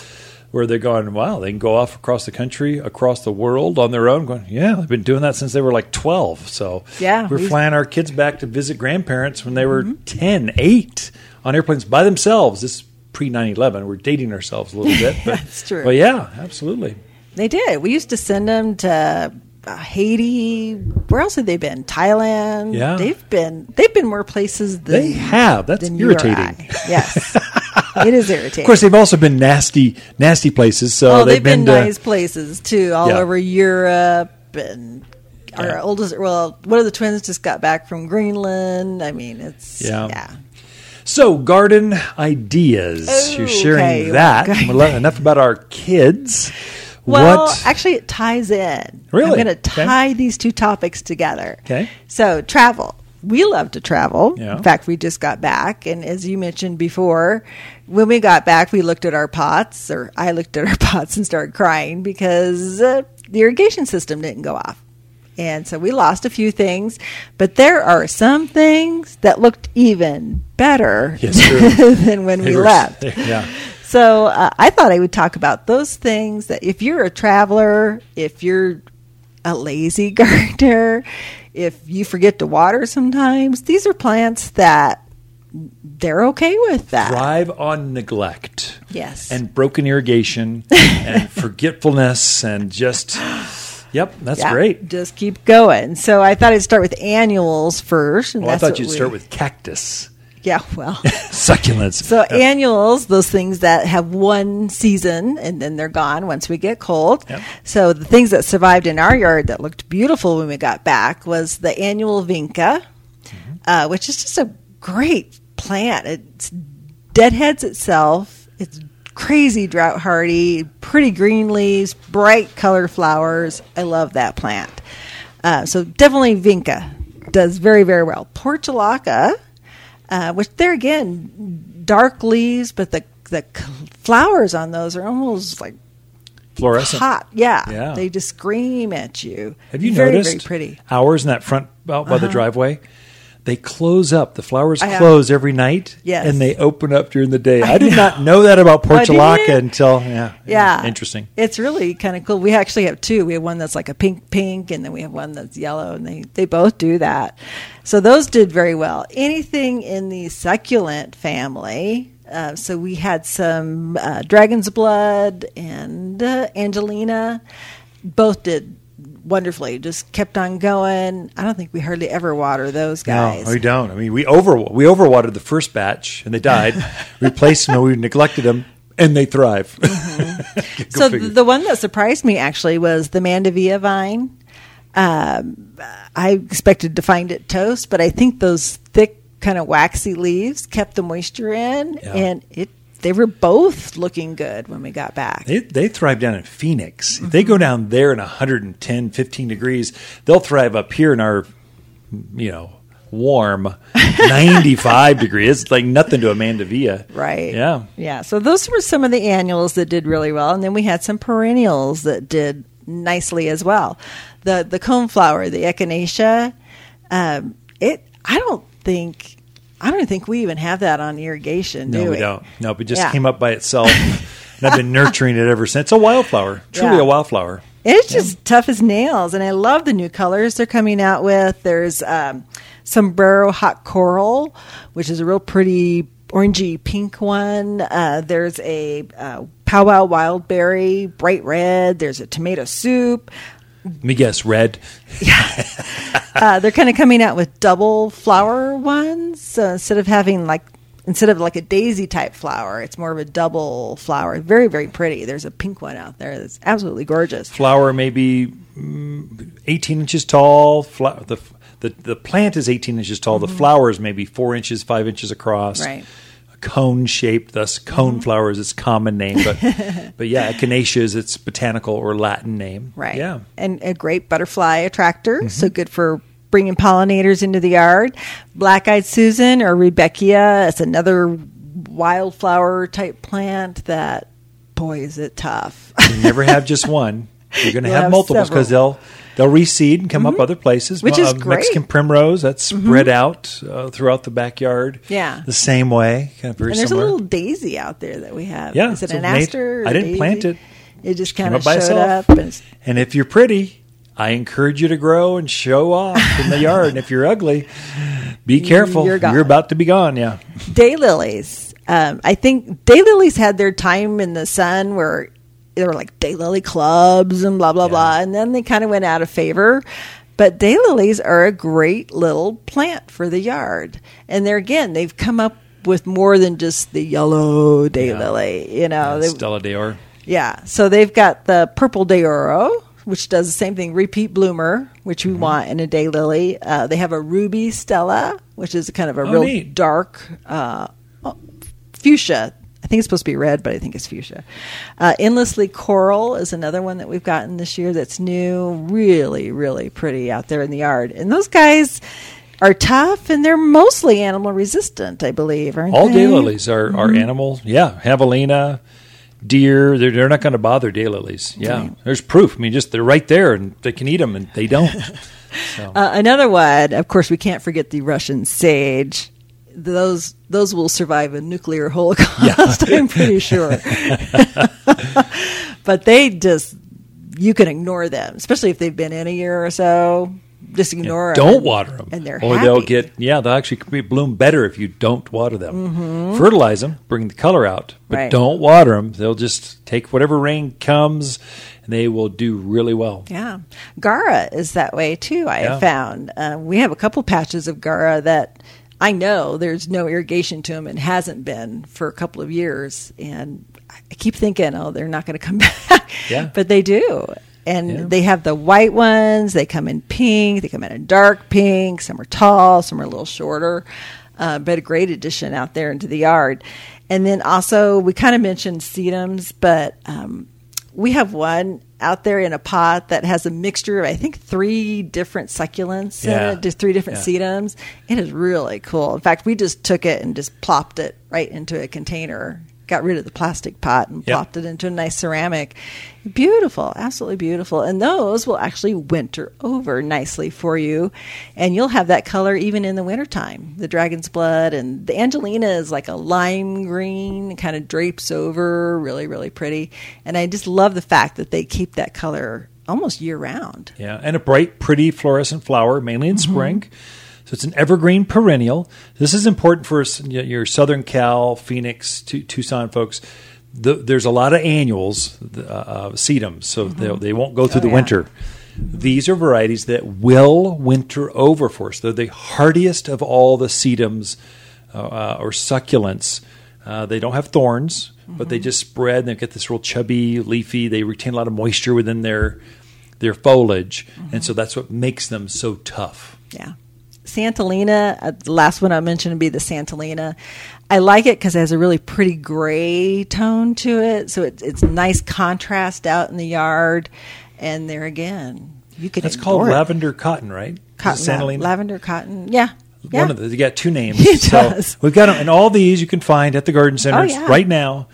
where they're going, wow, they can go off across the country, across the world on their own. Going, yeah, they've been doing that since they were like 12. So yeah, we're flying our kids back to visit grandparents when they were mm-hmm. 10, 8 on airplanes by themselves. This pre 9 11. We're dating ourselves a little (laughs) bit. But, That's true. But yeah, absolutely. They did. We used to send them to uh, Haiti. Where else have they been? Thailand. Yeah, they've been. They've been more places than they have. That's irritating. Yes, it is irritating. Of course, they've also been nasty, nasty places. So oh, they've, they've been, been to, nice places too, all yeah. over Europe and. Our yeah. oldest, well, one of the twins just got back from Greenland. I mean, it's yeah. yeah. So, garden ideas. Ooh, You're sharing okay. that. Enough about our kids. Well, what? actually, it ties in. Really? I'm going to tie okay. these two topics together. Okay. So, travel. We love to travel. Yeah. In fact, we just got back. And as you mentioned before, when we got back, we looked at our pots, or I looked at our (laughs) pots and started crying because uh, the irrigation system didn't go off. And so we lost a few things, but there are some things that looked even better yes, (laughs) than when they we were, left. (laughs) Yeah. So uh, I thought I would talk about those things that if you're a traveler, if you're a lazy (laughs) gardener, if you forget to water sometimes, these are plants that they're okay with that. Thrive on neglect. Yes. And broken irrigation (laughs) and forgetfulness and just Yep, that's yeah, great. Just keep going. So I thought I'd start with annuals first. well, I thought you'd we, start with cactus. Yeah, well, (laughs) succulents. So annuals, those things that have one season and then they're gone once we get cold. Yep. So the things that survived in our yard that looked beautiful when we got back was the annual vinca, mm-hmm. uh, which is just a great plant. It's deadheads itself. It's crazy drought hardy, pretty green leaves, bright color flowers. I love that plant. Uh, so definitely vinca does very very well. Portulaca uh, which they're again dark leaves, but the the flowers on those are almost like fluorescent. Hot, yeah. Yeah. They just scream at you. Have you very, noticed? Very pretty. Ours in that front out by uh-huh. the driveway. They close up. The flowers I close every night, yes. and they open up during the day. I, I did know. not know that about Oh, portulaca until yeah, Yeah. interesting. It's really kind of cool. We actually have two. We have one that's like a pink pink, and then we have one that's yellow, and they, they both do that. So those did very well. Anything in the succulent family. Uh, so we had some uh, dragon's blood and uh, Angelina. Both did wonderfully. Just kept on going. I don't think we hardly ever water those guys. No, we don't. I mean, we over we overwatered the first batch and they died. (laughs) Replaced them. We neglected them and they thrive. Mm-hmm. (laughs) so figure. the one that surprised me actually was the Mandevilla vine. Um, I expected to find it toast, but I think those thick, kind of waxy leaves kept the moisture in, Yeah. and it they were both looking good when we got back. They, they thrive down in Phoenix. If they go down there in 110, 15 degrees, they'll thrive up here in our, you know, warm, (laughs) 95 degrees. It's like nothing to a mandevilla. Right. Yeah. Yeah. So those were some of the annuals that did really well, and then we had some perennials that did nicely as well. The the coneflower, the echinacea, um, it. I don't think. I don't think we even have that on irrigation. No, do we don't. No, it just Yeah. came up by itself. (laughs) and I've been nurturing it ever since. It's a wildflower, truly Yeah. a wildflower. It's just tough as nails, and I love the new colors they're coming out with. There's um, sombrero hot coral, which is a real pretty orangey pink one. Uh, there's a uh, powwow wild berry, bright red. There's a tomato soup. Let me guess, red. Uh, they're kind of coming out with double flower ones. So instead of having like instead of like a daisy type flower, it's more of a double flower. Very very pretty. There's a pink one out there that's absolutely gorgeous. Flower maybe mm, 18 inches tall. Fla- the, the the plant is 18 inches tall. The flower is maybe four inches, five inches across. Mm-hmm. Right. Cone shaped, thus cone mm-hmm. flower is its common name, but (laughs) but yeah, echinacea is its botanical or Latin name. Right. Yeah. And a great butterfly attractor. So mm-hmm. good for bringing pollinators into the yard. Black eyed Susan or Rebecca. It's another wildflower type plant that, boy, is it tough. You never have just (laughs) one. You're going to have, have multiples because they'll they'll reseed and come up other places. Mm-hmm. Which is Uh, Mexican primrose that's spread out uh, throughout the backyard. Yeah. the same way, kind of very and there's similar. a little daisy out there that we have. Yeah, Is it so an aster? I didn't plant it. It just kind of showed itself. up. And And if you're pretty, I encourage you to grow and show off in the yard. And if you're ugly, be (laughs) careful. You're gone. about to be gone. Yeah. daylilies. Um, I think daylilies had their time in the sun where there were like daylily clubs and blah blah blah, and then they kind of went out of favor. But daylilies are a great little plant for the yard, and they're again they've come up with more than just the yellow daylily. You know, they, Stella de Oro. yeah. So they've got the purple d'Oro, which does the same thing, repeat bloomer, which Mm-hmm. we want in a daylily. Uh, they have a ruby stella, which is kind of a Oh, real neat. dark uh, fuchsia. I think it's supposed to be red, but I think it's fuchsia. Uh, endlessly coral is another one that we've gotten this year that's new. Really, really pretty out there in the yard. And those guys are tough and they're mostly animal resistant, I believe, aren't All they? daylilies are, are Mm-hmm. animals. Yeah. Javelina, deer. They're, they're not going to bother daylilies. Yeah. There's proof. I mean, just they're right there and they can eat them and they don't. (laughs) so. Uh, another one, of course, we can't forget the Russian sage. Those those will survive a nuclear holocaust. (laughs) I'm pretty sure. (laughs) but they just you can ignore them, especially if they've been in a year or so. Just ignore them. don't water them, and they're or they'll get yeah they'll actually bloom better if you don't water them. Fertilize them, bring the color out, but Mm-hmm. Right. don't water them. They'll just take whatever rain comes, and they will do really well. Yeah, Gaura is that way too. I Yeah. have found uh, we have a couple patches of Gaura that I know there's no irrigation to them and hasn't been for a couple of years, and I keep thinking, oh, they're not going to come (laughs) back. Yeah. but they do. And Yeah. they have the white ones. They come in pink. They come in a dark pink. Some are tall. Some are a little shorter. Uh, but a great addition out there into the yard. And then also, we kind of mentioned sedums, but um, we have one out there in a pot that has a mixture of I think three different succulents Yeah. in it, just three different Yeah. sedums. It is really cool. In fact, we just took it and just plopped it right into a container. Got rid of the plastic pot and Yep. plopped it into a nice ceramic. Beautiful, absolutely beautiful. And those will actually winter over nicely for you. And you'll have that color even in the wintertime. The dragon's blood and the Angelina is like a lime green, kind of drapes over, really, really pretty. And I just love the fact that they keep that color almost year round. Yeah, and a bright, pretty fluorescent flower, mainly in mm-hmm. spring. So it's an evergreen perennial. This is important for your Southern Cal, Phoenix, Tu- Tucson folks. The, there's a lot of annuals, uh, sedums, so they'll- they won't go through the yeah. winter. These are varieties that will winter over for us. They're the hardiest of all the sedums uh, uh, or succulents. Uh, they don't have thorns, but they just spread. And they get this real chubby, leafy. They retain a lot of moisture within their their foliage, and so that's what makes them so tough. Yeah. Santolina, uh, the last one I mentioned would be the Santolina. I like it because it has a really pretty gray tone to it. So it, it's nice contrast out in the yard. And there again, you could That's called it. lavender cotton, right? Cotton, Santolina? lavender cotton. Yeah. Yeah. One of the, they got two names. (laughs) It so does. we've got them, and all these you can find at the garden centers yeah. right now.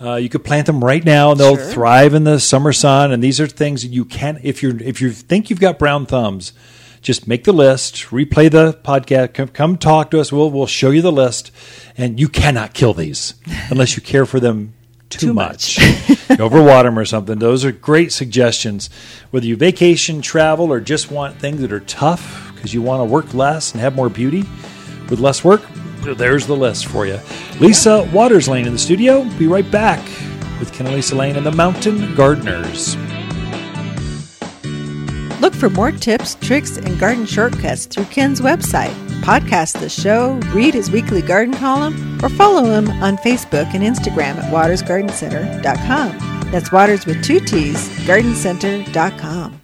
Uh, you could plant them right now, and they'll Sure. thrive in the summer sun. And these are things that you can, if you if you think you've got brown thumbs, just make the list, replay the podcast, come, come talk to us. We'll we'll show you the list, and you cannot kill these (laughs) unless you care for them too, Too much. much. (laughs) Overwater them or something. Those are great suggestions. Whether you vacation, travel, or just want things that are tough because you want to work less and have more beauty with less work, there's the list for you. Lisa Watters Lain in the studio. Be right back with Ken and Lisa Lain and the Mountain Gardeners. For more tips, tricks, and garden shortcuts through Ken's website. Podcast the show, read his weekly garden column, or follow him on Facebook and Instagram at wattersgardencenter.com. That's Watters with two T's, gardencenter.com.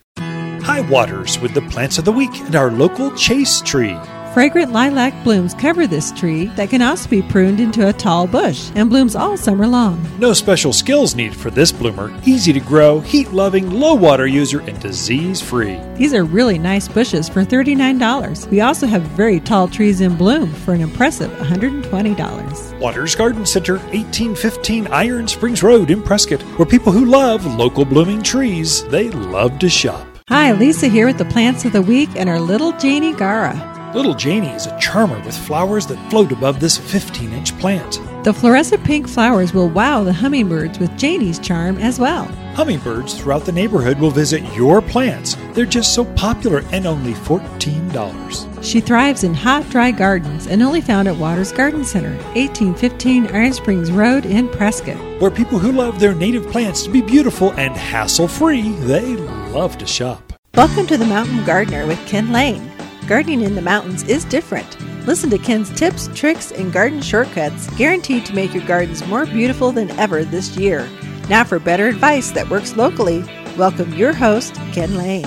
High Waters with the plants of the week and our local chaste tree. Fragrant lilac blooms cover this tree that can also be pruned into a tall bush and blooms all summer long. No special skills needed for this bloomer. Easy to grow, heat loving, low water user, and disease free. These are really nice bushes for $39. We also have very tall trees in bloom for an impressive $120. Watters Garden Center, 1815 Iron Springs Road in Prescott, where people who love local blooming trees, they love to shop. Hi, Lisa here with the plants of the week and our little Janie Gaura. Little Janie is a charmer with flowers that float above this 15 inch plant. The fluorescent pink flowers will wow the hummingbirds with Janie's charm as well. Hummingbirds throughout the neighborhood will visit your plants. They're just so popular and only $14. She thrives in hot, dry gardens and only found at Watters Garden Center, 1815 Iron Springs Road in Prescott. Where people who love their native plants to be beautiful and hassle free, they love to shop. Welcome to the Mountain Gardener with Ken Lain. Gardening in the mountains is different. Listen to Ken's tips, tricks, and garden shortcuts guaranteed to make your gardens more beautiful than ever this year. Now, for better advice that works locally, welcome your host, Ken Lain.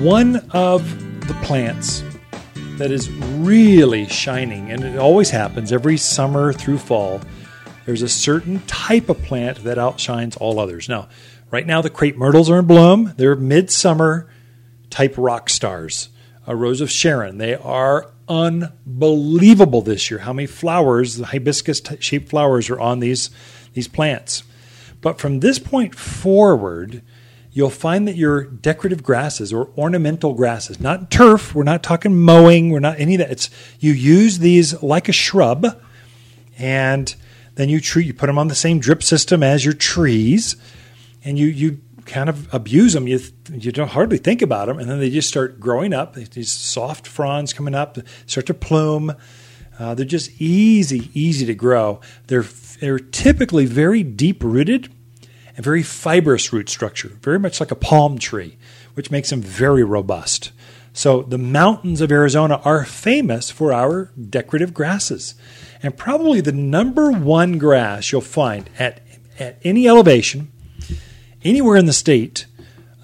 One of the plants that is really shining, and it always happens every summer through fall, there's a certain type of plant that outshines all others. Now, right now, the crepe myrtles are in bloom. They're midsummer type rock stars. A rose of Sharon. They are unbelievable this year. How many flowers, the hibiscus shaped flowers, are on these, these plants. But from this point forward, you'll find that your decorative grasses or ornamental grasses, not turf, we're not talking mowing, we're not any of that. It's you use these like a shrub, and then you treat you put them on the same drip system as your trees, and you you kind of abuse them. You you don't hardly think about them, and then they just start growing up. These soft fronds coming up, start to plume. Uh, they're just easy, easy to grow. They're they're typically very deep rooted and very fibrous root structure, very much like a palm tree, which makes them very robust. So the mountains of Arizona are famous for our decorative grasses. And probably the number one grass you'll find at, at any elevation, anywhere in the state.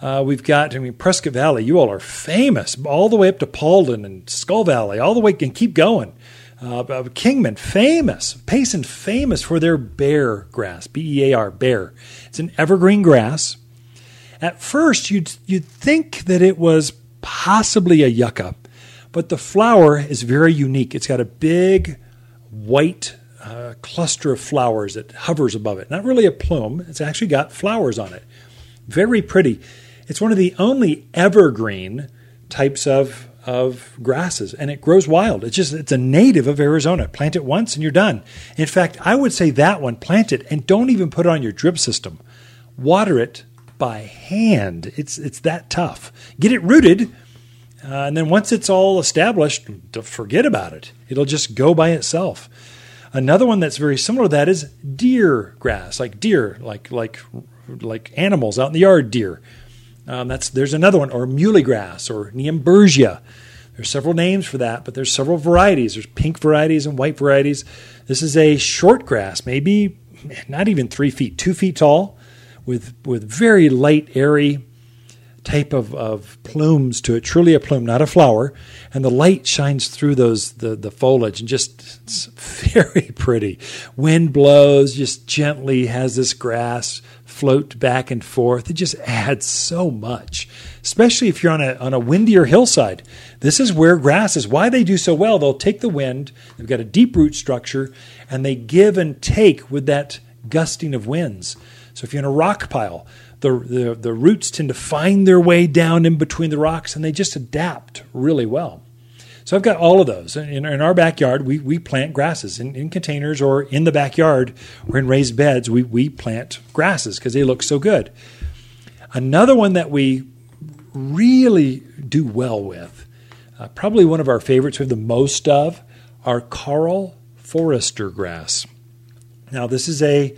Uh, we've got, I mean, Prescott Valley, you all are famous, all the way up to Paulden and Skull Valley, all the way, and keep going. Uh, Kingman, famous. Payson, famous for their bear grass, B E A R, bear. It's an evergreen grass. At first, you'd, you'd think that it was possibly a yucca, but the flower is very unique. It's got a big white cluster of flowers that hovers above it. Not really a plume, it's actually got flowers on it. Very pretty. It's one of the only evergreen types of of grasses and it grows wild. It's just it's a native of Arizona. Plant it once and you're done. In fact, I would say that one plant it and don't even put it on your drip system. Water it by hand. It's it's that tough. Get it rooted uh, and then once it's all established, forget about it. It'll just go by itself. Another one that's very similar to that is deer grass, like deer, like like like animals out in the yard, deer. Um, that's there's another one, or muhly grass, or muhlenbergia. There's several names for that, but there's several varieties. There's pink varieties and white varieties. This is a short grass, maybe not even three feet, two feet tall, with with very light, airy type of, of plumes to it, truly a plume, not a flower. And the light shines through those the, the foliage and just it's very (laughs) pretty. Wind blows just gently, has this grass float back and forth. It just adds so much, especially if you're on a on a windier hillside. This is where grass is. Why they do so well? They'll take the wind. They've got a deep root structure, and they give and take with that gusting of winds. So if you're in a rock pile, the, the, the roots tend to find their way down in between the rocks and they just adapt really well. So I've got all of those. In, in our backyard, we, we plant grasses in, in containers or in the backyard or in raised beds. We, we plant grasses because they look so good. Another one that we really do well with, uh, probably one of our favorites we have the most of, are Karl Foerster grass. Now, this is a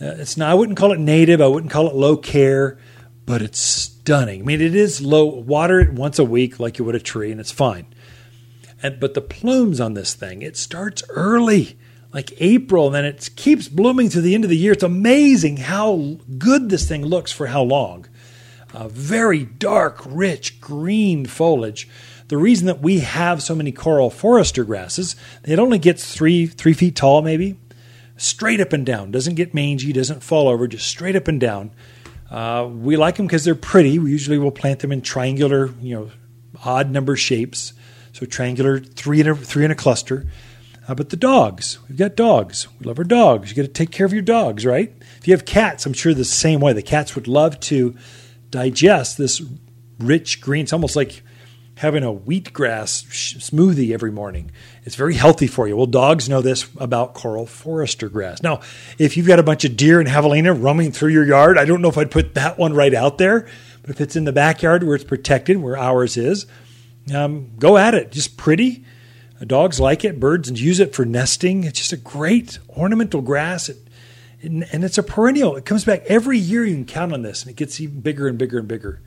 it's not, I wouldn't call it native. I wouldn't call it low care, but it's stunning. I mean, it is low. Water it once a week like you would a tree, and it's fine. And, but the plumes on this thing, it starts early, like April, and then it keeps blooming to the end of the year. It's amazing how good this thing looks for how long. Uh, very dark, rich green foliage. The reason that we have so many Karl Foerster grasses, it only gets three three feet tall, maybe straight up and down. Doesn't get mangy, doesn't fall over, just straight up and down. Uh, we like them because they're pretty. We usually will plant them in triangular, you know, odd number shapes. So triangular, three in a, three in a cluster. Uh, but the dogs, we've got dogs. We love our dogs. You got to take care of your dogs, right? If you have cats, I'm sure the same way. The cats would love to digest this rich green. It's almost like having a wheatgrass smoothie every morning. It's very healthy for you. Well, dogs know this about Karl Foerster grass. Now, if you've got a bunch of deer and javelina roaming through your yard, I don't know if I'd put that one right out there. But if it's in the backyard where it's protected, where ours is, um, go at it. Just pretty. Dogs like it. Birds use it for nesting. It's just a great ornamental grass. It, and it's a perennial. It comes back every year. You can count on this, and it gets even bigger and bigger and bigger.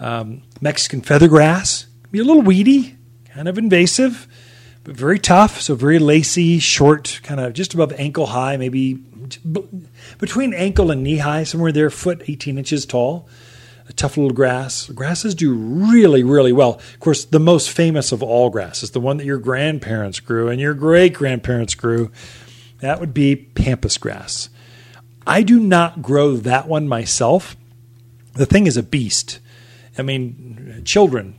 Um, Mexican feathergrass be a little weedy, kind of invasive, but very tough. So very lacy, short, kind of just above ankle high, maybe between ankle and knee high, somewhere there, foot 18 inches tall. A tough little grass. Grasses do really, really well. Of course, the most famous of all grasses, the one that your grandparents grew and your great grandparents grew, that would be pampas grass. I do not grow that one myself. The thing is a beast. I mean, children,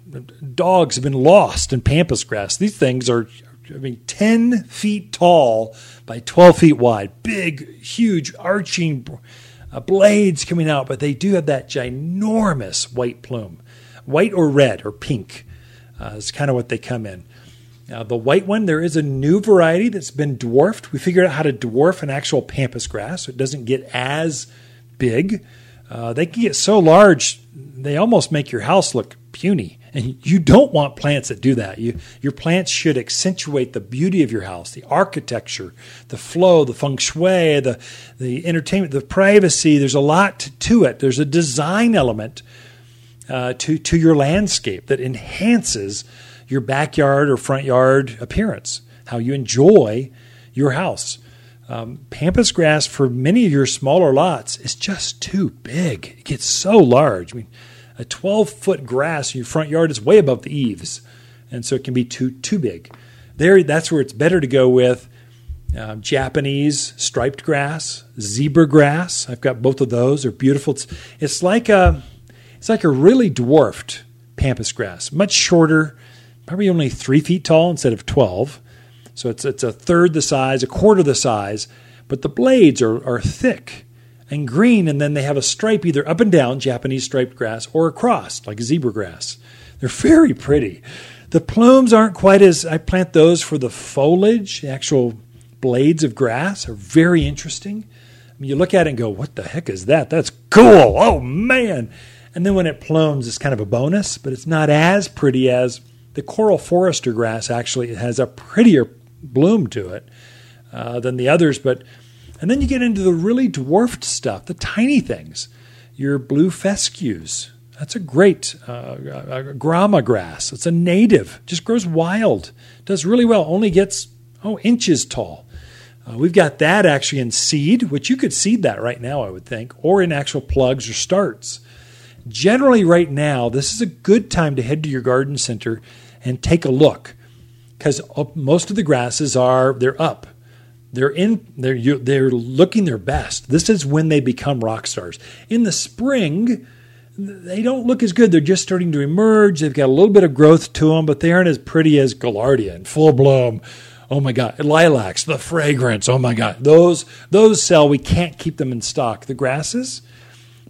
dogs have been lost in pampas grass. These things are, I mean, 10 feet tall by 12 feet wide. Big, huge, arching uh, blades coming out, but they do have that ginormous white plume. White or red or pink uh, is kind of what they come in. Now, the white one, there is a new variety that's been dwarfed. We figured out how to dwarf an actual pampas grass so it doesn't get as big. Uh, they can get so large, they almost make your house look puny. And you don't want plants that do that. You, your plants should accentuate the beauty of your house, the architecture, the flow, the feng shui, the, the entertainment, the privacy. There's a lot to, it. There's a design element uh, to, to your landscape that enhances your backyard or front yard appearance, how you enjoy your house. Um, pampas grass for many of your smaller lots is just too big. It gets so large. I mean, a 12 foot grass in your front yard is way above the eaves, and so it can be too too big. There, that's where it's better to go with uh, Japanese striped grass, zebra grass. I've got both of those. They're beautiful. It's, it's like a it's like a really dwarfed pampas grass, much shorter, probably only three feet tall instead of 12 so it's, it's a third the size, a quarter the size, but the blades are, are thick and green, and then they have a stripe either up and down, Japanese striped grass, or across, like zebra grass. They're very pretty. The plumes aren't quite as, I plant those for the foliage, the actual blades of grass are very interesting. I mean, you look at it and go, what the heck is that? That's cool. Oh, man. And then when it plumes, it's kind of a bonus, but it's not as pretty as the Karl Foerster grass actually has a prettier bloom to it uh, than the others. But and then you get into the really dwarfed stuff, the tiny things. Your blue fescues. That's a great uh, grama grass. It's a native, just grows wild. Does really well. Only gets oh inches tall. Uh, we've got that actually in seed, which you could seed that right now, I would think, or in actual plugs or starts. Generally, right now, this is a good time to head to your garden center and take a look because most of the grasses are they're up. They're in they're they're looking their best. This is when they become rock stars. In the spring they don't look as good. They're just starting to emerge. They've got a little bit of growth to them but they aren't as pretty as gaillardia in full bloom. Oh my god. Lilacs the fragrance. Oh my god. Those those sell. We can't keep them in stock. The grasses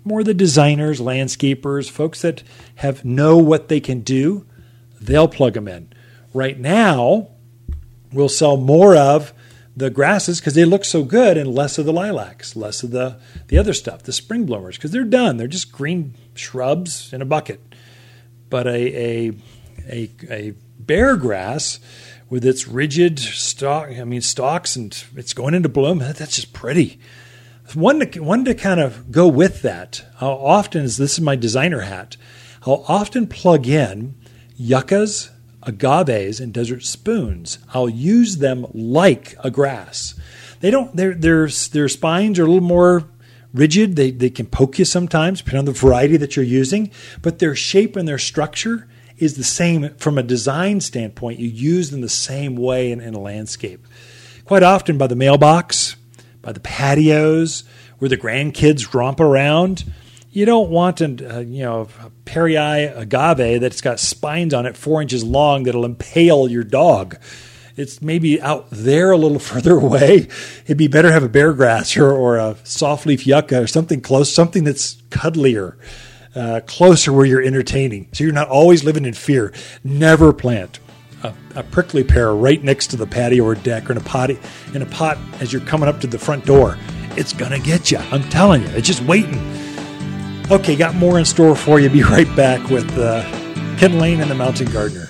more the designers landscapers folks that have know what they can do they'll plug them in right now we'll sell more of the grasses because they look so good and less of the lilacs, less of the, the other stuff, the spring bloomers, because they're done. They're just green shrubs in a bucket. But a, a, a, a bear grass with its rigid stalk, I mean, stalks and it's going into bloom, that's just pretty. One to, one to kind of go with that, how often is this is my designer hat? I'll often plug in yuccas, agaves and desert spoons. I'll use them like a grass. They don't their their their spines are a little more rigid. They they can poke you sometimes, depending on the variety that you're using, but their shape and their structure is the same from a design standpoint. You use them the same way in, in a landscape. Quite often by the mailbox, by the patios, where the grandkids romp around you don't want a uh, you know a agave that's got spines on it four inches long that'll impale your dog. It's maybe out there a little (laughs) further away. It'd be better to have a bear grass or, or a soft leaf yucca or something close, something that's cuddlier, uh, closer where you're entertaining. So you're not always living in fear. Never plant a, a, prickly pear right next to the patio or deck or in a pot in a pot as you're coming up to the front door. It's gonna get you. I'm telling you. It's just waiting. Okay, got more in store for you. Be right back with uh, Ken Lain and the Mountain Gardener.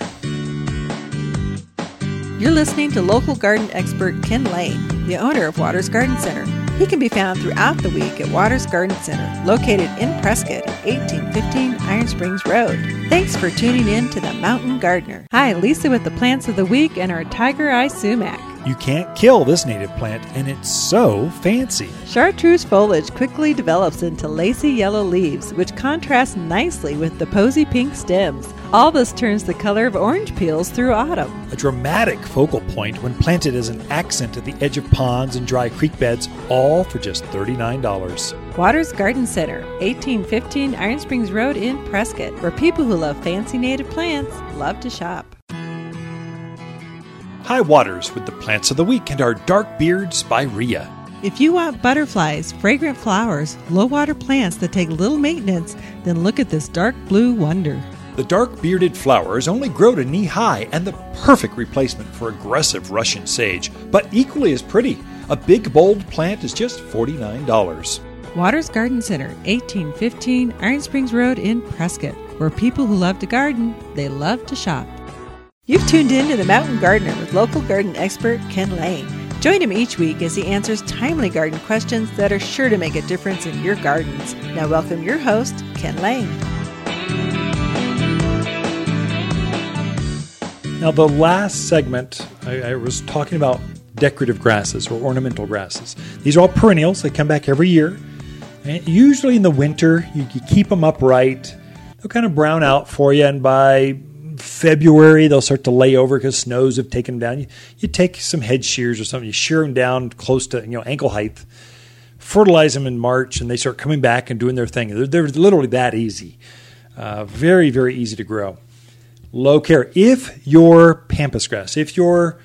You're listening to local garden expert Ken Lain, the owner of Watters Garden Center. He can be found throughout the week at Watters Garden Center, located in Prescott at 1815 Iron Springs Road. Thanks for tuning in to the Mountain Gardener. Hi, Lisa with the plants of the week and our Tiger Eye Sumac. You can't kill this native plant, and it's so fancy. Chartreuse foliage quickly develops into lacy yellow leaves, which contrast nicely with the posy pink stems. All this turns the color of orange peels through autumn. A dramatic focal point when planted as an accent at the edge of ponds and dry creek beds, all for just $39. Watters Garden Center, 1815 Iron Springs Road in Prescott, where people who love fancy native plants love to shop. High Waters with the plants of the week and our dark beard spirea. If you want butterflies, fragrant flowers, low water plants that take little maintenance, then look at this dark blue wonder. The dark bearded flowers only grow to knee high and the perfect replacement for aggressive Russian sage, but equally as pretty. A big, bold plant is just $49. Watters Garden Center, 1815 Iron Springs Road in Prescott, where people who love to garden, they love to shop. You've tuned in to The Mountain Gardener with local garden expert Ken Lain. Join him each week as he answers timely garden questions that are sure to make a difference in your gardens. Now, welcome your host, Ken Lain. Now, the last segment, I, I was talking about decorative grasses or ornamental grasses. These are all perennials, they come back every year. And usually in the winter, you, you keep them upright, they'll kind of brown out for you, and by February, they'll start to lay over because snows have taken them down. You, you take some head shears or something, you shear them down close to you know ankle height, fertilize them in March, and they start coming back and doing their thing. They're, they're literally that easy. Uh, very, very easy to grow. Low care. If your pampas grass, if your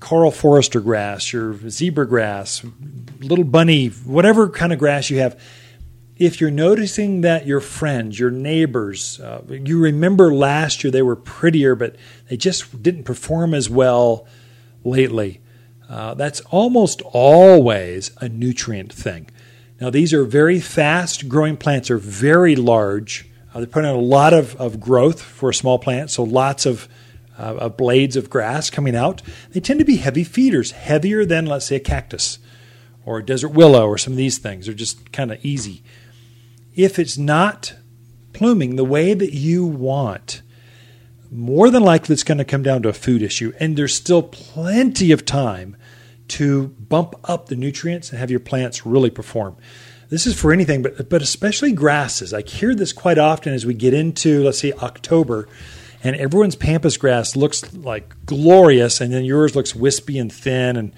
Karl Foerster grass, your zebra grass, little bunny, whatever kind of grass you have, if you're noticing that your friends, your neighbors, uh, you remember last year they were prettier, but they just didn't perform as well lately, uh, that's almost always a nutrient thing. Now, these are very fast growing plants, they're very large. Uh, they put in a lot of, of growth for a small plant, so lots of, uh, of blades of grass coming out. They tend to be heavy feeders, heavier than, let's say, a cactus or a desert willow or some of these things. They're just kind of easy if it's not pluming the way that you want, more than likely it's going to come down to a food issue. And there's still plenty of time to bump up the nutrients and have your plants really perform. This is for anything, but but especially grasses. I hear this quite often as we get into, let's say, October, and everyone's pampas grass looks like glorious, and then yours looks wispy and thin, and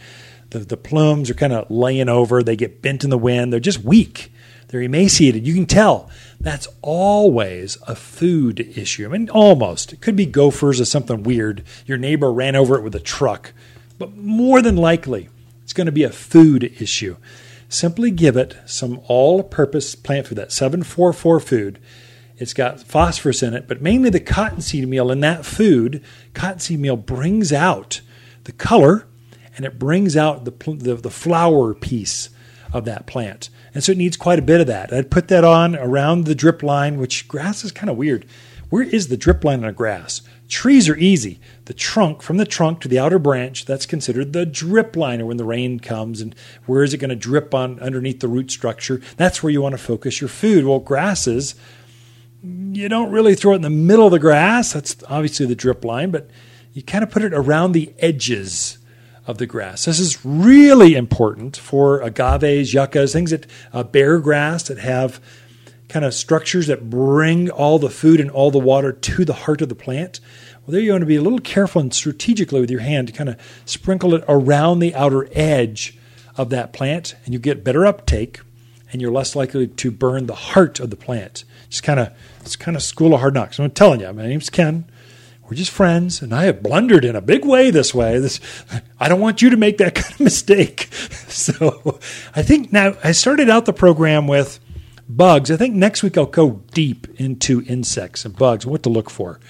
the, the plumes are kind of laying over. They get bent in the wind. They're just weak. They're emaciated. You can tell that's always a food issue. I mean, almost. It could be gophers or something weird. Your neighbor ran over it with a truck. But more than likely, it's going to be a food issue. Simply give it some all purpose plant food, that 744 food. It's got phosphorus in it, but mainly the cottonseed meal in that food. Cottonseed meal brings out the color and it brings out the, the, the flower piece of that plant. And so it needs quite a bit of that. I'd put that on around the drip line, which grass is kind of weird. Where is the drip line on a grass? Trees are easy. The trunk, from the trunk to the outer branch, that's considered the drip line, or when the rain comes. And where is it going to drip on underneath the root structure? That's where you want to focus your food. Well, grasses, you don't really throw it in the middle of the grass. That's obviously the drip line, but you kind of put it around the edges of the grass. This is really important for agaves, yuccas, things that uh, bear grass that have kind of structures that bring all the food and all the water to the heart of the plant. Well, there you want to be a little careful and strategically with your hand to kind of sprinkle it around the outer edge of that plant, and you get better uptake, and you're less likely to burn the heart of the plant. Just kind of, it's kind of school of hard knocks. I'm telling you, my name's Ken. We're just friends, and I have blundered in a big way this way. This, I don't want you to make that (laughs) kind of mistake. (laughs) So I think now I started out the program with bugs. I think next week I'll go deep into insects and bugs, and what to look for.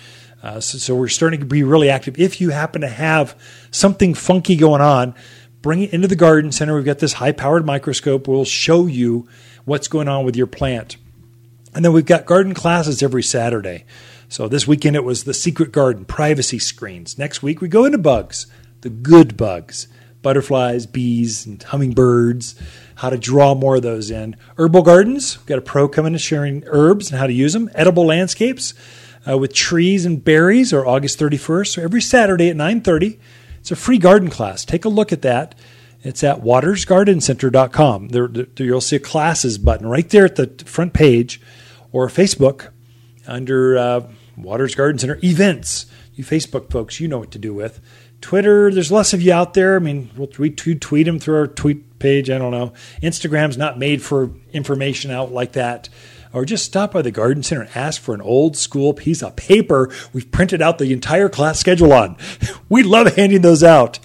Uh, so, so, we're starting to be really active. If you happen to have something funky going on, bring it into the garden center. We've got this high powered microscope. We'll show you what's going on with your plant. And then we've got garden classes every Saturday. So this weekend it was the secret garden privacy screens. Next week we go into bugs, the good bugs, butterflies, bees, and hummingbirds, how to draw more of those in. Herbal gardens, we've got a pro coming to sharing herbs and how to use them. Edible landscapes uh, with trees and berries are August 31st. So every Saturday at 9.30, it's a free garden class. Take a look at that. It's at wattersgardencenter.com. There, there, you'll see a classes button right there at the front page or Facebook under uh, Watters Garden Center events. You Facebook folks, you know what to do with. Twitter, there's less of you out there. I mean, we'll tweet, tweet them through our tweet page. I don't know. Instagram's not made for information out like that. Or just stop by the garden center and ask for an old school piece of paper we've printed out the entire class schedule on. (laughs) we love handing those out.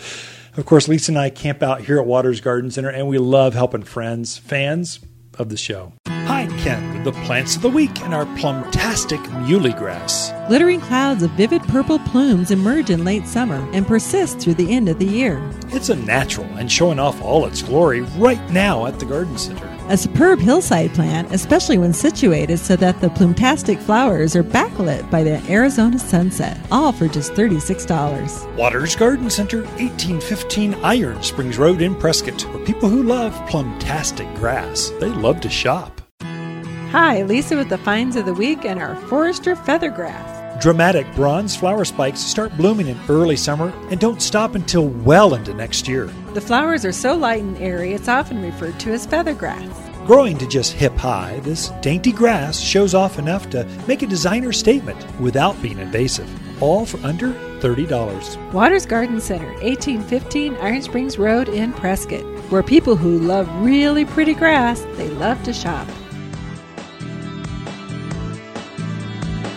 Of course, Lisa and I camp out here at Watters Garden Center, and we love helping friends, fans of the show. Hi, Ken, the plants of the week and our plumtastic muhly grass. Glittering clouds of vivid purple plumes emerge in late summer and persist through the end of the year. It's a natural and showing off all its glory right now at the garden center. A superb hillside plant, especially when situated so that the plumtastic flowers are backlit by the Arizona sunset, all for just $36. Watters Garden Center, 1815 Iron Springs Road in Prescott, for people who love plumtastic grass. They love to shop. Hi, Lisa with the finds of the week and our Foerster feathergrass. Dramatic bronze flower spikes start blooming in early summer and don't stop until well into next year. The flowers are so light and airy, it's often referred to as feather grass. Growing to just hip high, this dainty grass shows off enough to make a designer statement without being invasive, all for under $30. Watters Garden Center, 1815 Iron Springs Road in Prescott, where people who love really pretty grass, they love to shop.